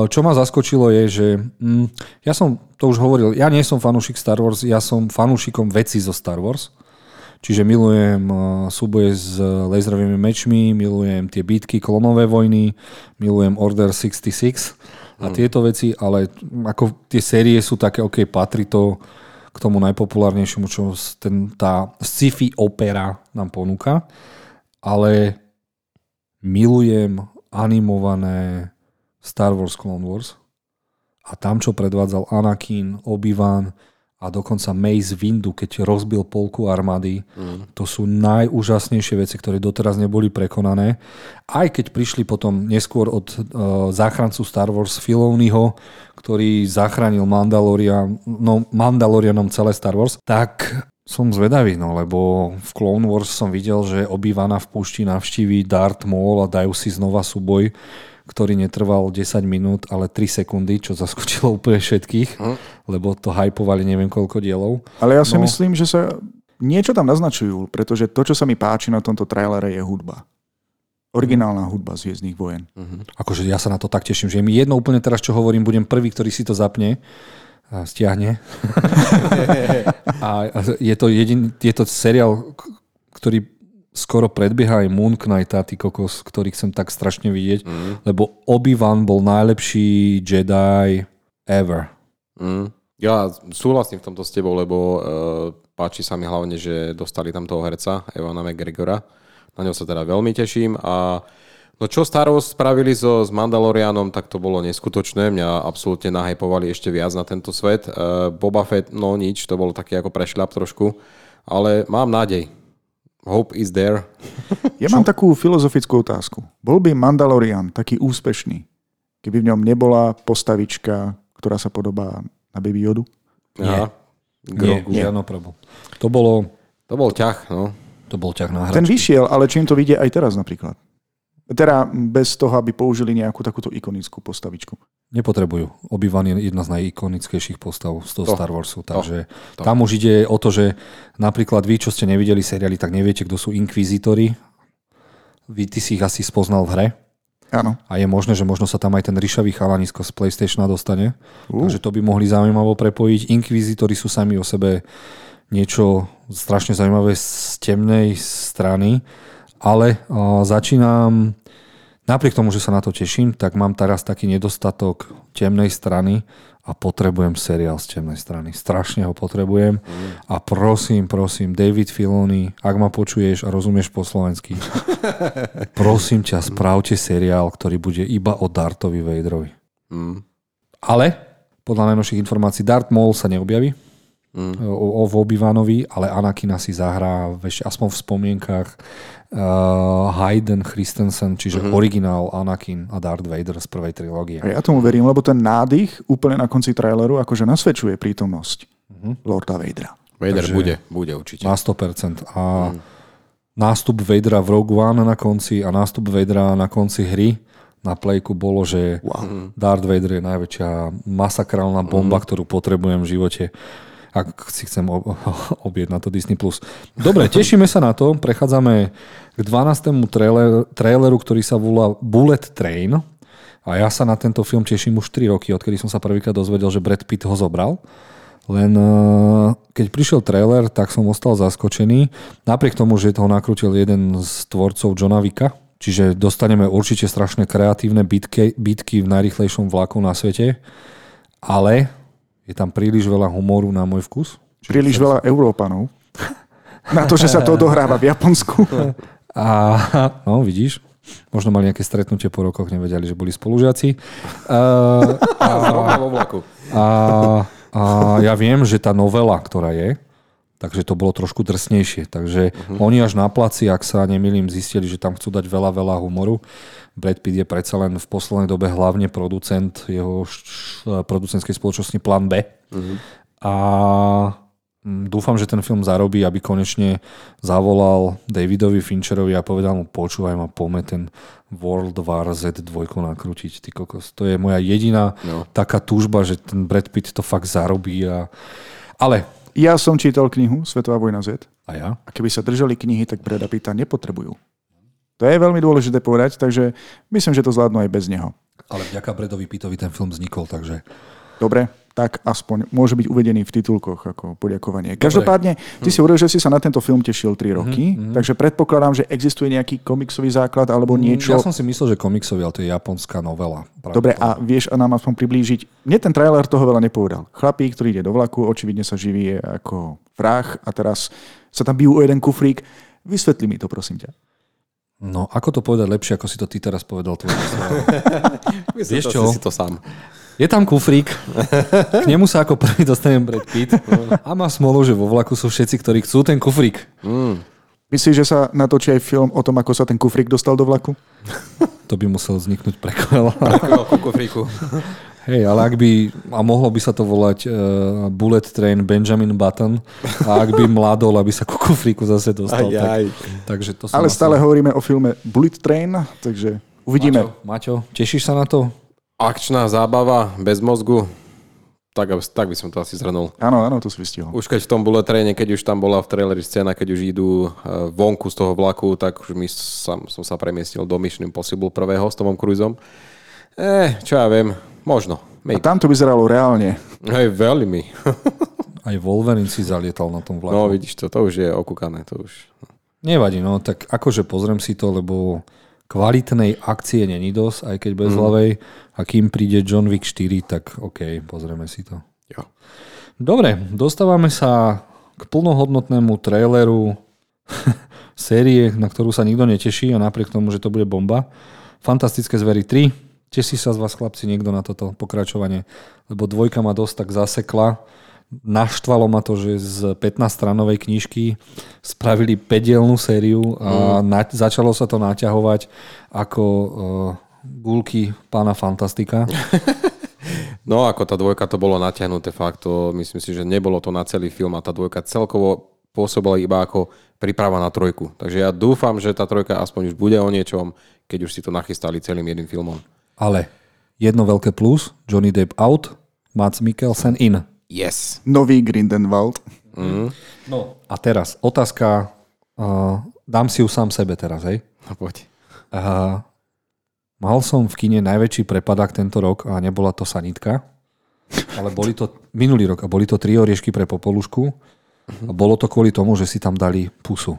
Čo ma zaskočilo je, že mm, ja som to už hovoril, ja nie som fanúšik Star Wars, ja som fanúšikom veci zo Star Wars. Čiže milujem súboje s laserovými mečmi, milujem tie bitky, klonové vojny, milujem Order 66 a mm. tieto veci, ale ako tie série sú také, OK, patrí to k tomu najpopulárnejšiemu, čo ten, tá sci-fi opera nám ponúka ale milujem animované Star Wars Clone Wars a tam, čo predvádzal Anakin, Obi-Wan a dokonca Mace Windu, keď rozbil polku armády, mm. to sú najúžasnejšie veci, ktoré doteraz neboli prekonané. Aj keď prišli potom neskôr od uh, záchrancu Star Wars Filoniho, ktorý zachránil Mandalorian, no, Mandalorianom celé Star Wars, tak som zvedavý, no, lbo v Clone Wars som videl, že obývaná v púšti navštíví Darth Maul a dajú si znova súboj, ktorý netrval 10 minút, ale 3 sekundy, čo zaskočilo úplne všetkých, hm. lebo to hypovali neviem koľko dielov. Ale ja si no. myslím, že sa niečo tam naznačujú, pretože to, čo sa mi páči na tomto trailere je hudba. Originálna hudba z Hviezdnych vojen. Uh-huh. Akože ja sa na to tak teším, že je mi jedno úplne teraz, čo hovorím, budem prvý, ktorý si to zapne stiahne. a je to, jedin, je to seriál, ktorý skoro predbieha aj Moon Knight, ty kokos, ktorý chcem tak strašne vidieť, mm. lebo Obi-Wan bol najlepší Jedi ever. Mm. Ja súhlasím v tomto s tebou, lebo uh, páči sa mi hlavne, že dostali tam toho herca, Evana McGregora. Na ňo sa teda veľmi teším a uh, No čo Star Wars spravili so, s Mandalorianom, tak to bolo neskutočné. Mňa absolútne nahypovali ešte viac na tento svet. Uh, Boba Fett, no nič, to bolo taký ako prešľap trošku. Ale mám nádej. Hope is there. Ja čo? mám takú filozofickú otázku. Bol by Mandalorian taký úspešný, keby v ňom nebola postavička, ktorá sa podobá na Baby Yodu? Nie. Nie, nie, no To bolo... To bol ťah, no. To bol ťah na hračky. Ten vyšiel, ale čím to vidie aj teraz napríklad? Teda bez toho, aby použili nejakú takúto ikonickú postavičku. Nepotrebujú. obi je jedna z najikonickejších postav z toho to, Star Warsu. Takže to, to. tam už ide o to, že napríklad vy, čo ste nevideli seriály, tak neviete, kto sú inkvizítori. Vy, ty si ich asi spoznal v hre. Áno. A je možné, že možno sa tam aj ten ryšavý chalanisko z PlayStationa dostane. Uh. Takže to by mohli zaujímavo prepojiť. Inkvizítori sú sami o sebe niečo strašne zaujímavé z temnej strany ale začínam, napriek tomu, že sa na to teším, tak mám teraz taký nedostatok temnej strany a potrebujem seriál z temnej strany. Strašne ho potrebujem mm. a prosím, prosím, David Filoni, ak ma počuješ a rozumieš po slovensky, prosím ťa, spravte seriál, ktorý bude iba o Dartovi Vaderovi. Mm. Ale podľa najnovších informácií Dart Maul sa neobjaví mm. o, o Obi-Wanovi, ale Anakina si zahrá ešte aspoň v spomienkach uh, Hayden Christensen, čiže mm-hmm. originál Anakin a Darth Vader z prvej trilógie. Ja tomu verím, lebo ten nádych úplne na konci traileru akože nasvedčuje prítomnosť mm-hmm. Lorda Vadera. Vader Takže bude, bude určite. Na 100%. A mm. nástup Vadera v Rogue One na konci a nástup Vadera na konci hry na plejku bolo, že wow. Darth Vader je najväčšia masakrálna bomba, mm. ktorú potrebujem v živote ak si chcem objednať to Disney+. Dobre, tešíme sa na to. Prechádzame k 12. Trailer, traileru, ktorý sa volá Bullet Train. A ja sa na tento film teším už 3 roky, odkedy som sa prvýkrát dozvedel, že Brad Pitt ho zobral. Len eh, keď prišiel trailer, tak som ostal zaskočený. Napriek tomu, že toho nakrútil jeden z tvorcov Johna Vicka, čiže dostaneme určite strašne kreatívne bitky, bitky v najrychlejšom vlaku na svete, ale je tam príliš veľa humoru na môj vkus. Príliš veľa Európanov. Na to, že sa to odohráva v Japonsku. A, no, vidíš, možno mali nejaké stretnutie po rokoch, nevedeli, že boli spolužiaci. A, a, a, a ja viem, že tá novela, ktorá je, takže to bolo trošku drsnejšie. Takže uh-huh. oni až na placi, ak sa nemýlim, zistili, že tam chcú dať veľa, veľa humoru. Brad Pitt je predsa len v poslednej dobe hlavne producent jeho producentskej spoločnosti Plan B. Uh-huh. a mm, dúfam, že ten film zarobí, aby konečne zavolal Davidovi Fincherovi a povedal mu, počúvaj ma, poďme ten World War Z 2 nakrútiť, ty kokos. To je moja jediná No. taká túžba, že ten Brad Pitt to fakt zarobí. A... Ale, Ja som čítal knihu Svetová vojna Z a ja? a keby sa držali knihy, tak Brada Pitta nepotrebujú. To je veľmi dôležité povedať, takže myslím, že to zvládnu aj bez neho. Ale vďaka Bradovi Pittovi ten film vznikol, takže... Dobre, tak aspoň môže byť uvedený v titulkoch ako poďakovanie. Každopádne, ty si hovoril, že si sa na tento film tešil 3 roky, takže predpokladám, že existuje nejaký komiksový základ alebo niečo. Ja som si myslel, že komiksový, ale to je japonská novela. Dobre, a vieš a nám aspoň priblížiť, mne ten trailer toho veľa nepovedal. Chlapík, ktorý ide do vlaku, očividne sa živí ako vrah a teraz sa tam bijú o jeden kufrík. Vysvetli mi to, prosím ťa. No, ako to povedať lepšie, ako si to ty teraz povedal? Vieš čo? si to sám. Je tam kufrík, k nemu sa ako prvý dostane Brad Pitt a má smolu, že vo vlaku sú všetci, ktorí chcú ten kufrík. Myslíš, že sa natočí aj film o tom, ako sa ten kufrík dostal do vlaku? To by musel vzniknúť prequel. Ku kufríku. Hej, ale ak by, a mohlo by sa to volať uh, Bullet Train Benjamin Button, a ak by mladol, aby sa ku kufríku zase dostal. Aj, aj. Tak, takže to Ale asi- stále hovoríme o filme Bullet Train, takže uvidíme. Maťo, Maťo, tešíš sa na to? Akčná zábava bez mozgu. Tak, tak by som to asi zhrnul. Áno, áno, to si vystihol. Už keď v tom bullet traine, keď už tam bola v traileri scéna, keď už idú eh, vonku z toho vlaku, tak už my som, som sa premiestnil do Mission Impossible prvého s Tomom Cruiseom. Eh, čo ja viem, možno. A Maybe. tam to vyzeralo reálne. Hej, veľmi. Aj Wolverine si zalietal na tom vlaku. No vidíš to, to už je okúkané. To už... Nevadí, no tak akože pozriem si to, lebo kvalitnej akcie není dosť, aj keď bez hlavej. A kým príde John Wick 4, tak OK, pozrieme si to. Jo. Dobre, dostávame sa k plnohodnotnému traileru série, na ktorú sa nikto neteší a napriek tomu, že to bude bomba. Fantastické zvery 3. Teší sa z vás chlapci niekto na toto pokračovanie, lebo dvojka ma dosť tak zasekla. Naštvalo ma to, že z 15-stranovej knižky spravili 5-dielnú sériu a na, začalo sa to naťahovať ako uh, gulky pána Fantastika. No ako tá dvojka to bolo natiahnuté fakt, to myslím si, že nebolo to na celý film a tá dvojka celkovo pôsobila iba ako príprava na trojku. Takže ja dúfam, že tá trojka aspoň už bude o niečom, keď už si to nachystali celým jedným filmom. Ale jedno veľké plus, Johnny Depp out, Mats Mikkelsen in. Yes. Nový Grindelwald. No. A teraz otázka, uh, dám si ju sám sebe teraz, hej? No poď. Uh, mal som v kine najväčší prepadák tento rok a nebola to sanitka, ale boli to minulý rok a boli to tri oriešky pre popolušku a bolo to kvôli tomu, že si tam dali pusu.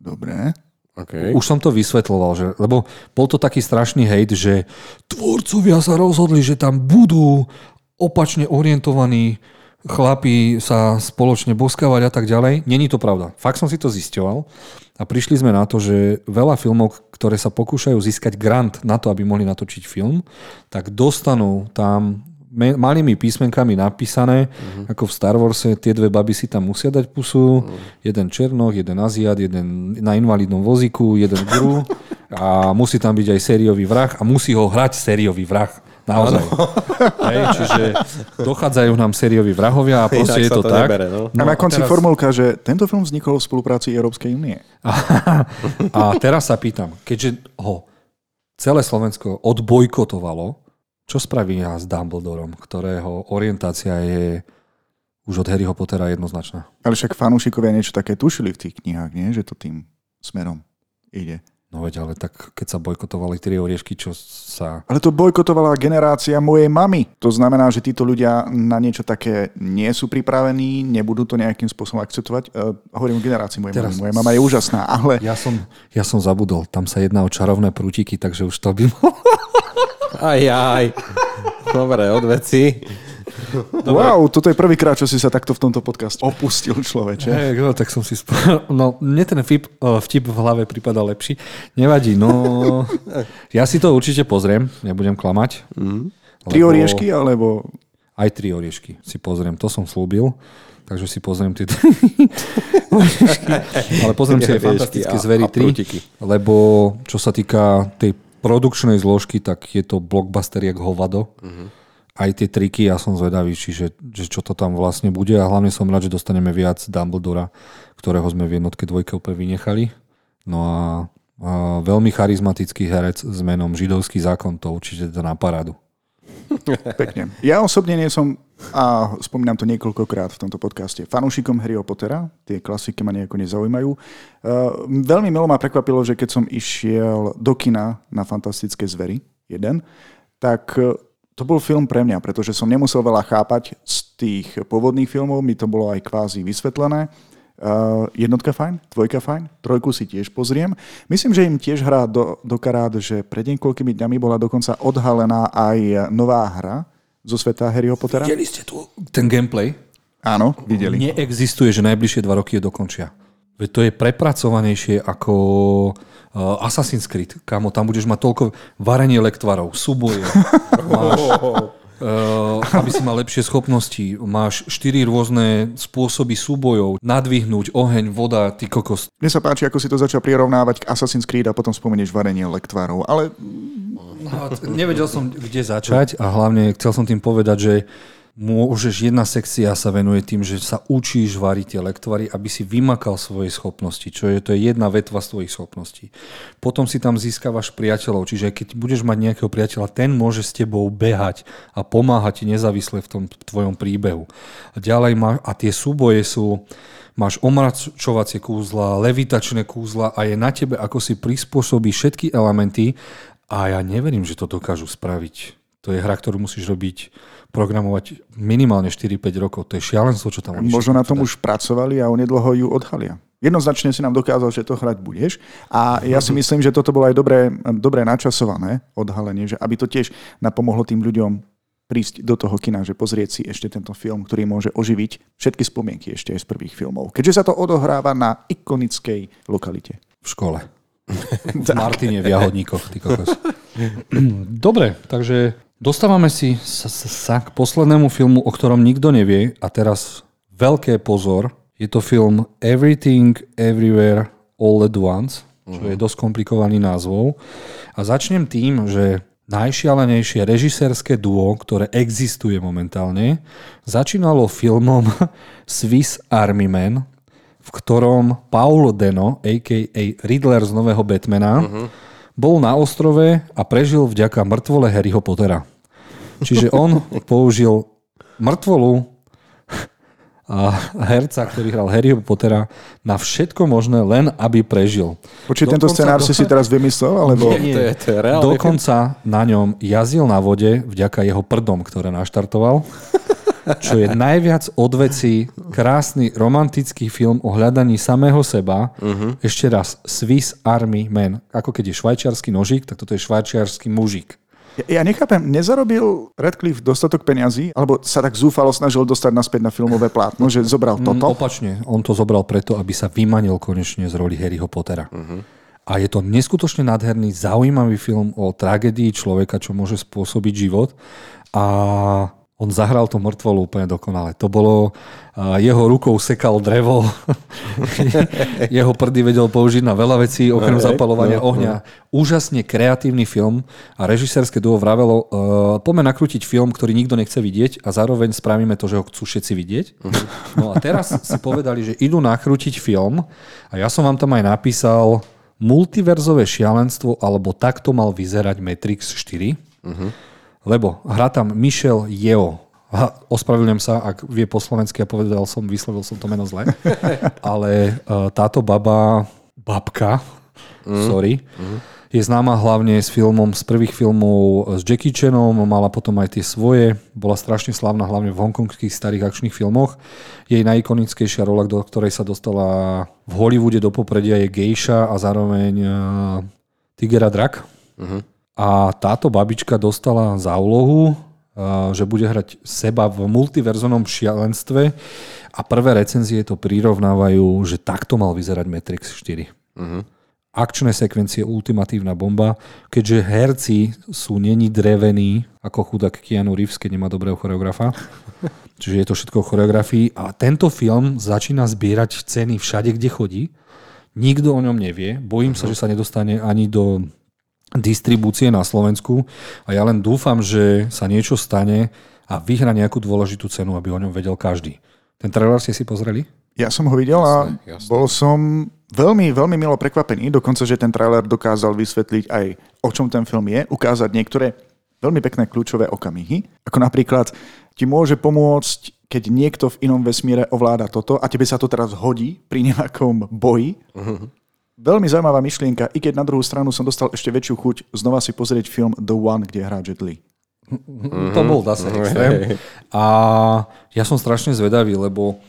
Dobre. Okay. Už som to vysvetloval, že, lebo bol to taký strašný hejt, že tvorcovia sa rozhodli, že tam budú opačne orientovaní chlapi sa spoločne boskávať a tak ďalej. Není to pravda. Fakt som si to zisťoval a prišli sme na to, že veľa filmov, ktoré sa pokúšajú získať grant na to, aby mohli natočiť film, tak dostanú tam malými písmenkami napísané, uh-huh. ako v Star Warse, tie dve baby si tam musia dať pusu, uh-huh. jeden Černoch, jeden Aziat, jeden na invalidnom vozíku, jeden Gru a musí tam byť aj sériový vrah a musí ho hrať sériový vrah. Naozaj. Hej, čiže dochádzajú nám sérioví vrahovia a proste je Inak to, to tak. nebere, no. A na konci teraz- formulka, že tento film vznikol v spolupráci Európskej únie. A teraz sa pýtam, keďže ho celé Slovensko odbojkotovalo, čo spraví ja s Dumbledorom, ktorého orientácia je už od Harryho Pottera jednoznačná. Ale však fanúšikovia niečo také tušili v tých knihách, nie? Že to tým smerom ide. No veď, ale tak keď sa bojkotovali tri oriešky, čo sa... Ale to bojkotovala generácia mojej mamy. To znamená, že títo ľudia na niečo také nie sú pripravení, nebudú to nejakým spôsobom akceptovať. Uh, hovorím o generácii mojej Teraz- mamy. Moja mama je úžasná, ale Ja som, ja som zabudol, tam sa jedná o čarovné prútiky, takže už to by mohlo... Aj, aj. Dobre, od veci. wow, toto je prvýkrát, čo si sa takto v tomto podcaste opustil človeče. Hej, no, tak som si spomínal. No, mne ten vtip, eh, vtip v hlave prípada lepší. Nevadí, no... Ja si to určite pozriem, nebudem klamať. Mm. Tri oriešky, alebo... Aj tri oriešky si pozriem, to som slúbil. Takže si pozriem tie. Ale pozriem si aj fantastické zvery a 3, prútiky. lebo čo sa týka tej produkčnej zložky, tak je to blockbuster jak hovado. Aj tie triky, ja som zvedavý, čiže, že čo to tam vlastne bude a hlavne som rád, že dostaneme viac Dumbledora, ktorého sme v jednotke dvojke úplne vynechali. No a, a veľmi charizmatický herec s menom Židovský zákon, to určite to na parádu. Pekne. Ja osobne nie som, a spomínam to niekoľkokrát v tomto podcaste, fanúšikom Harryho Pottera. Tie klasiky ma nejako nezaujímajú. Uh, veľmi milo ma prekvapilo, že keď som išiel do kina na Fantastické zvery, jeden, tak to bol film pre mňa, pretože som nemusel veľa chápať z tých pôvodných filmov, mi to bolo aj kvázi vysvetlené. Uh, jednotka fajn, dvojka fajn, trojku si tiež pozriem. Myslím, že im tiež hrá do, do karát, že pred niekoľkými dňami bola dokonca odhalená aj nová hra zo sveta Harryho Pottera. Videli ste tu ten gameplay? Áno, videli. Neexistuje, že najbližšie dva roky je dokončia. Veď to je prepracovanejšie ako uh, Assassin's Creed. Kamo, tam budeš mať toľko varenie lektvarov, súboje. máš, uh, aby si mal lepšie schopnosti. Máš štyri rôzne spôsoby súbojov. Nadvihnúť, oheň, voda, ty kokos. Mne sa páči, ako si to začal prirovnávať k Assassin's Creed a potom spomenieš varenie lektvarov. Ale... No, nevedel som, kde začať a hlavne chcel som tým povedať, že môžeš, jedna sekcia sa venuje tým, že sa učíš variť tie lektvary, aby si vymakal svoje schopnosti, čo je, to je jedna vetva z tvojich schopností. Potom si tam získavaš priateľov, čiže keď budeš mať nejakého priateľa, ten môže s tebou behať a pomáhať nezávisle v tom tvojom príbehu. A ďalej má, a tie súboje sú, máš omračovacie kúzla, levitačné kúzla a je na tebe, ako si prispôsobí všetky elementy a ja neverím, že to dokážu spraviť. To je hra, ktorú musíš robiť programovať minimálne 4-5 rokov. To je šialenstvo, čo tam oni Možno na tom už pracovali a onedlho ju odhalia. Jednoznačne si nám dokázal, že to hrať budeš. A ja si myslím, že toto bolo aj dobré, dobré načasované odhalenie, že aby to tiež napomohlo tým ľuďom prísť do toho kina, že pozrieť si ešte tento film, ktorý môže oživiť všetky spomienky ešte aj z prvých filmov. Keďže sa to odohráva na ikonickej lokalite. V škole. v Martine, v Jahodníkoch, ty kokos. Dobre, takže Dostávame si sa, sa k poslednému filmu, o ktorom nikto nevie a teraz veľké pozor. Je to film Everything, Everywhere, All at Once, čo je dosť komplikovaný názvov. A začnem tým, že najšialenejšie režisérske duo, ktoré existuje momentálne, začínalo filmom Swiss Army Man, v ktorom Paul Deno, a.k.a. Riddler z nového Batmana, uh-huh bol na ostrove a prežil vďaka mŕtvole Harryho Pottera. Čiže on použil mŕtvolu a herca, ktorý hral Harryho Pottera na všetko možné, len aby prežil. Počuť, tento scenár do... si si teraz vymyslel? Alebo... Nie, nie. To je, to je reálne. Dokonca na ňom jazdil na vode vďaka jeho prdom, ktoré naštartoval. Čo je najviac od veci krásny romantický film o hľadaní samého seba. Uh-huh. Ešte raz, Swiss Army Man. Ako keď je švajčiarsky nožík, tak toto je švajčiarsky mužík. Ja, ja nechápem, nezarobil Radcliffe dostatok peňazí, alebo sa tak zúfalo snažil dostať naspäť na filmové plátno, že zobral mm, toto? Mm, opačne, on to zobral preto, aby sa vymanil konečne z roli Harryho Pottera. Uh-huh. A je to neskutočne nádherný, zaujímavý film o tragédii človeka, čo môže spôsobiť život. A on zahral to mŕtvolu úplne dokonale. To bolo, jeho rukou sekal drevo, jeho prdy vedel použiť na veľa vecí, okrem zapalovania no, ohňa. No. Úžasne kreatívny film a režisérske duo vravelo, uh, poďme nakrútiť film, ktorý nikto nechce vidieť a zároveň spravíme to, že ho chcú všetci vidieť. Mhm. No a teraz si povedali, že idú nakrútiť film a ja som vám tam aj napísal multiverzové šialenstvo, alebo takto mal vyzerať Matrix 4. Uh-huh. Lebo hrá tam Michel Yeo. Ospravedlňujem sa, ak vie po slovensky a povedal som, vyslovil som to meno zle. Ale uh, táto baba, babka, mm. sorry, mm. je známa hlavne s filmom, z prvých filmov s Jackie Chanom, mala potom aj tie svoje, bola strašne slávna hlavne v hongkongských starých akčných filmoch. Jej najikonickejšia rola, do ktorej sa dostala v Hollywoode do popredia je Geisha a zároveň uh, Tiger a Drak. Mm-hmm. A táto babička dostala za úlohu, že bude hrať seba v multiverzonom šialenstve a prvé recenzie to prirovnávajú, že takto mal vyzerať Matrix 4. Uh-huh. Mhm. Akčné sekvencie ultimatívna bomba, keďže herci sú není drevení, ako chudák Keanu Reeves, keď nemá dobrého choreografa. Čiže je to všetko o choreografii a tento film začína zbierať ceny všade, kde chodí. Nikto o ňom nevie. Bojím uh-huh. sa, mhm. že sa nedostane ani do distribúcie na Slovensku a ja len dúfam, že sa niečo stane a vyhra nejakú dôležitú cenu, aby o ňom vedel každý. Ten trailer ste si pozreli? Ja som ho videl a jasne, jasne. bol som veľmi, veľmi milo prekvapený, dokonca, že ten trailer dokázal vysvetliť aj o čom ten film je, ukázať niektoré veľmi pekné kľúčové okamihy, ako napríklad ti môže pomôcť, keď niekto v inom vesmíre ovláda toto a tebe sa to teraz hodí pri nejakom boji. Uh-huh. Veľmi zaujímavá myšlienka, i keď na druhú stranu som dostal ešte väčšiu chuť znova si pozrieť film The One, kde hrá Jet Li. Mm-hmm. To bol zase extrém. A ja som strašne zvedavý, lebo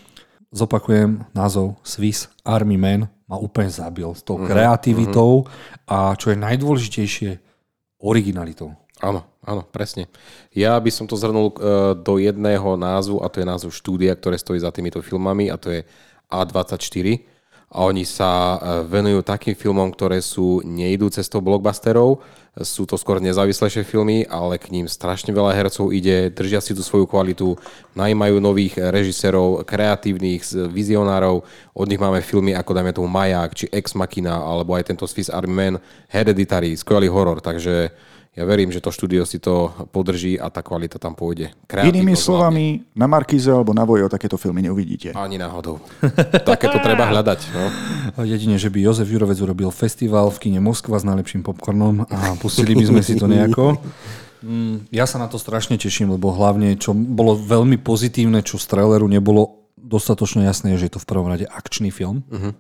zopakujem názov Swiss Army Man ma úplne zabil s tou mm-hmm. kreativitou mm-hmm. a čo je najdôležitejšie, originalitou. Áno, áno, presne. Ja by som to zhrnul uh, do jedného názvu a to je názov štúdia, ktoré stojí za týmito filmami a to je A24 a oni sa e, venujú takým filmom, ktoré sú nejdú cestou blockbusterov, sú to skôr nezávislejšie filmy, ale k ním strašne veľa hercov ide, držia si tú svoju kvalitu, najímajú nových režisérov, kreatívnych vizionárov, od nich máme filmy ako dajme tomu Maják, či Ex Machina, alebo aj tento Swiss Army Man, Hereditary, skvelý horor, takže ja verím, že to štúdio si to podrží a tá kvalita tam pôjde. Inými slovami, na Markize alebo na Vojo takéto filmy neuvidíte. Ani náhodou. Takéto treba hľadať. No. Jedine, že by Jozef Jurovec urobil festival v kine Moskva s najlepším popcornom a pustili by sme si to nejako. Mm, ja sa na to strašne teším, lebo hlavne, čo bolo veľmi pozitívne, čo z traileru nebolo dostatočne jasné, že je to v prvom rade akčný film. Uh-huh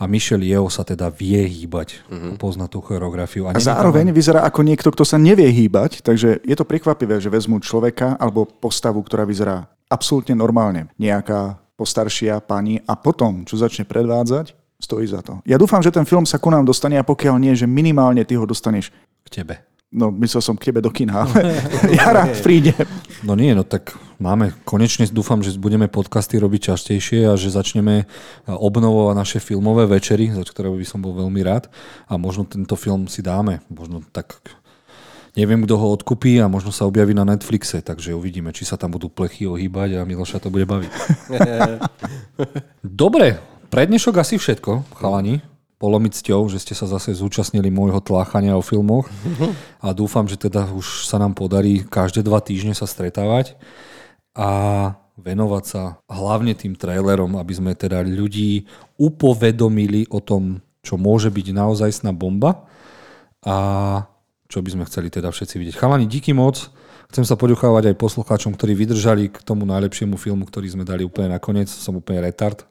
a Michel Yeo sa teda vie hýbať, uh-huh. pozná tú choreografiu. A, a zároveň tam... vyzerá ako niekto, kto sa nevie hýbať, takže je to prekvapivé, že vezmú človeka alebo postavu, ktorá vyzerá absolútne normálne. Nejaká postaršia pani a potom, čo začne predvádzať, stojí za to. Ja dúfam, že ten film sa ku nám dostane a pokiaľ nie, že minimálne ty ho dostaneš k tebe. No, myslel som k tebe do kina, ale ja rád prídem. No nie, no tak máme, konečne dúfam, že budeme podcasty robiť častejšie a že začneme obnovovať naše filmové večery, za ktoré by som bol veľmi rád a možno tento film si dáme, možno tak neviem, kto ho odkupí a možno sa objaví na Netflixe, takže uvidíme, či sa tam budú plechy ohýbať a Miloša to bude baviť. Dobre, prednešok asi všetko, chalani bolo mi cťou, že ste sa zase zúčastnili môjho tláchania o filmoch a dúfam, že teda už sa nám podarí každé dva týždne sa stretávať a venovať sa hlavne tým trailerom, aby sme teda ľudí upovedomili o tom, čo môže byť naozajstná bomba a čo by sme chceli teda všetci vidieť. Chalani, díky moc. Chcem sa poďuchávať aj poslucháčom, ktorí vydržali k tomu najlepšiemu filmu, ktorý sme dali úplne nakoniec. Som úplne retard,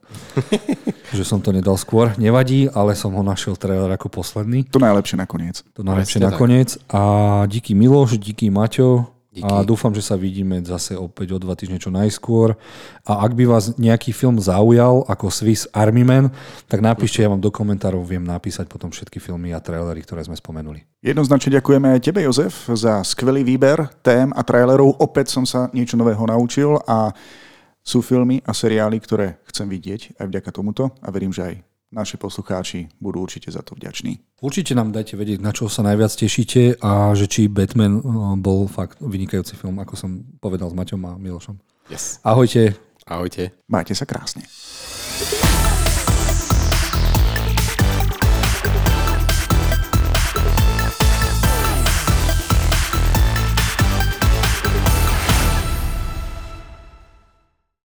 že som to nedal skôr. Nevadí, ale som ho našiel trailer ako posledný. To najlepšie nakoniec. To najlepšie nakoniec. A díky Miloš, díky Maťo, Díky. A dúfam, že sa vidíme zase opäť o dva týždne čo najskôr. A ak by vás nejaký film zaujal ako Swiss Army Man, tak napíšte, ja vám do komentárov viem napísať potom všetky filmy a trailery, ktoré sme spomenuli. Jednoznačne ďakujeme aj tebe, Jozef, za skvelý výber tém a trailerov. Opäť som sa niečo nového naučil a sú filmy a seriály, ktoré chcem vidieť aj vďaka tomuto a verím, že aj naši poslucháči budú určite za to vďační. Určite nám dajte vedieť, na čo sa najviac tešíte a že či Batman eh, bol fakt vynikajúci film, ako som povedal s Maťom a Milošom. Yes. Ahojte. Ahojte. Majte sa krásne.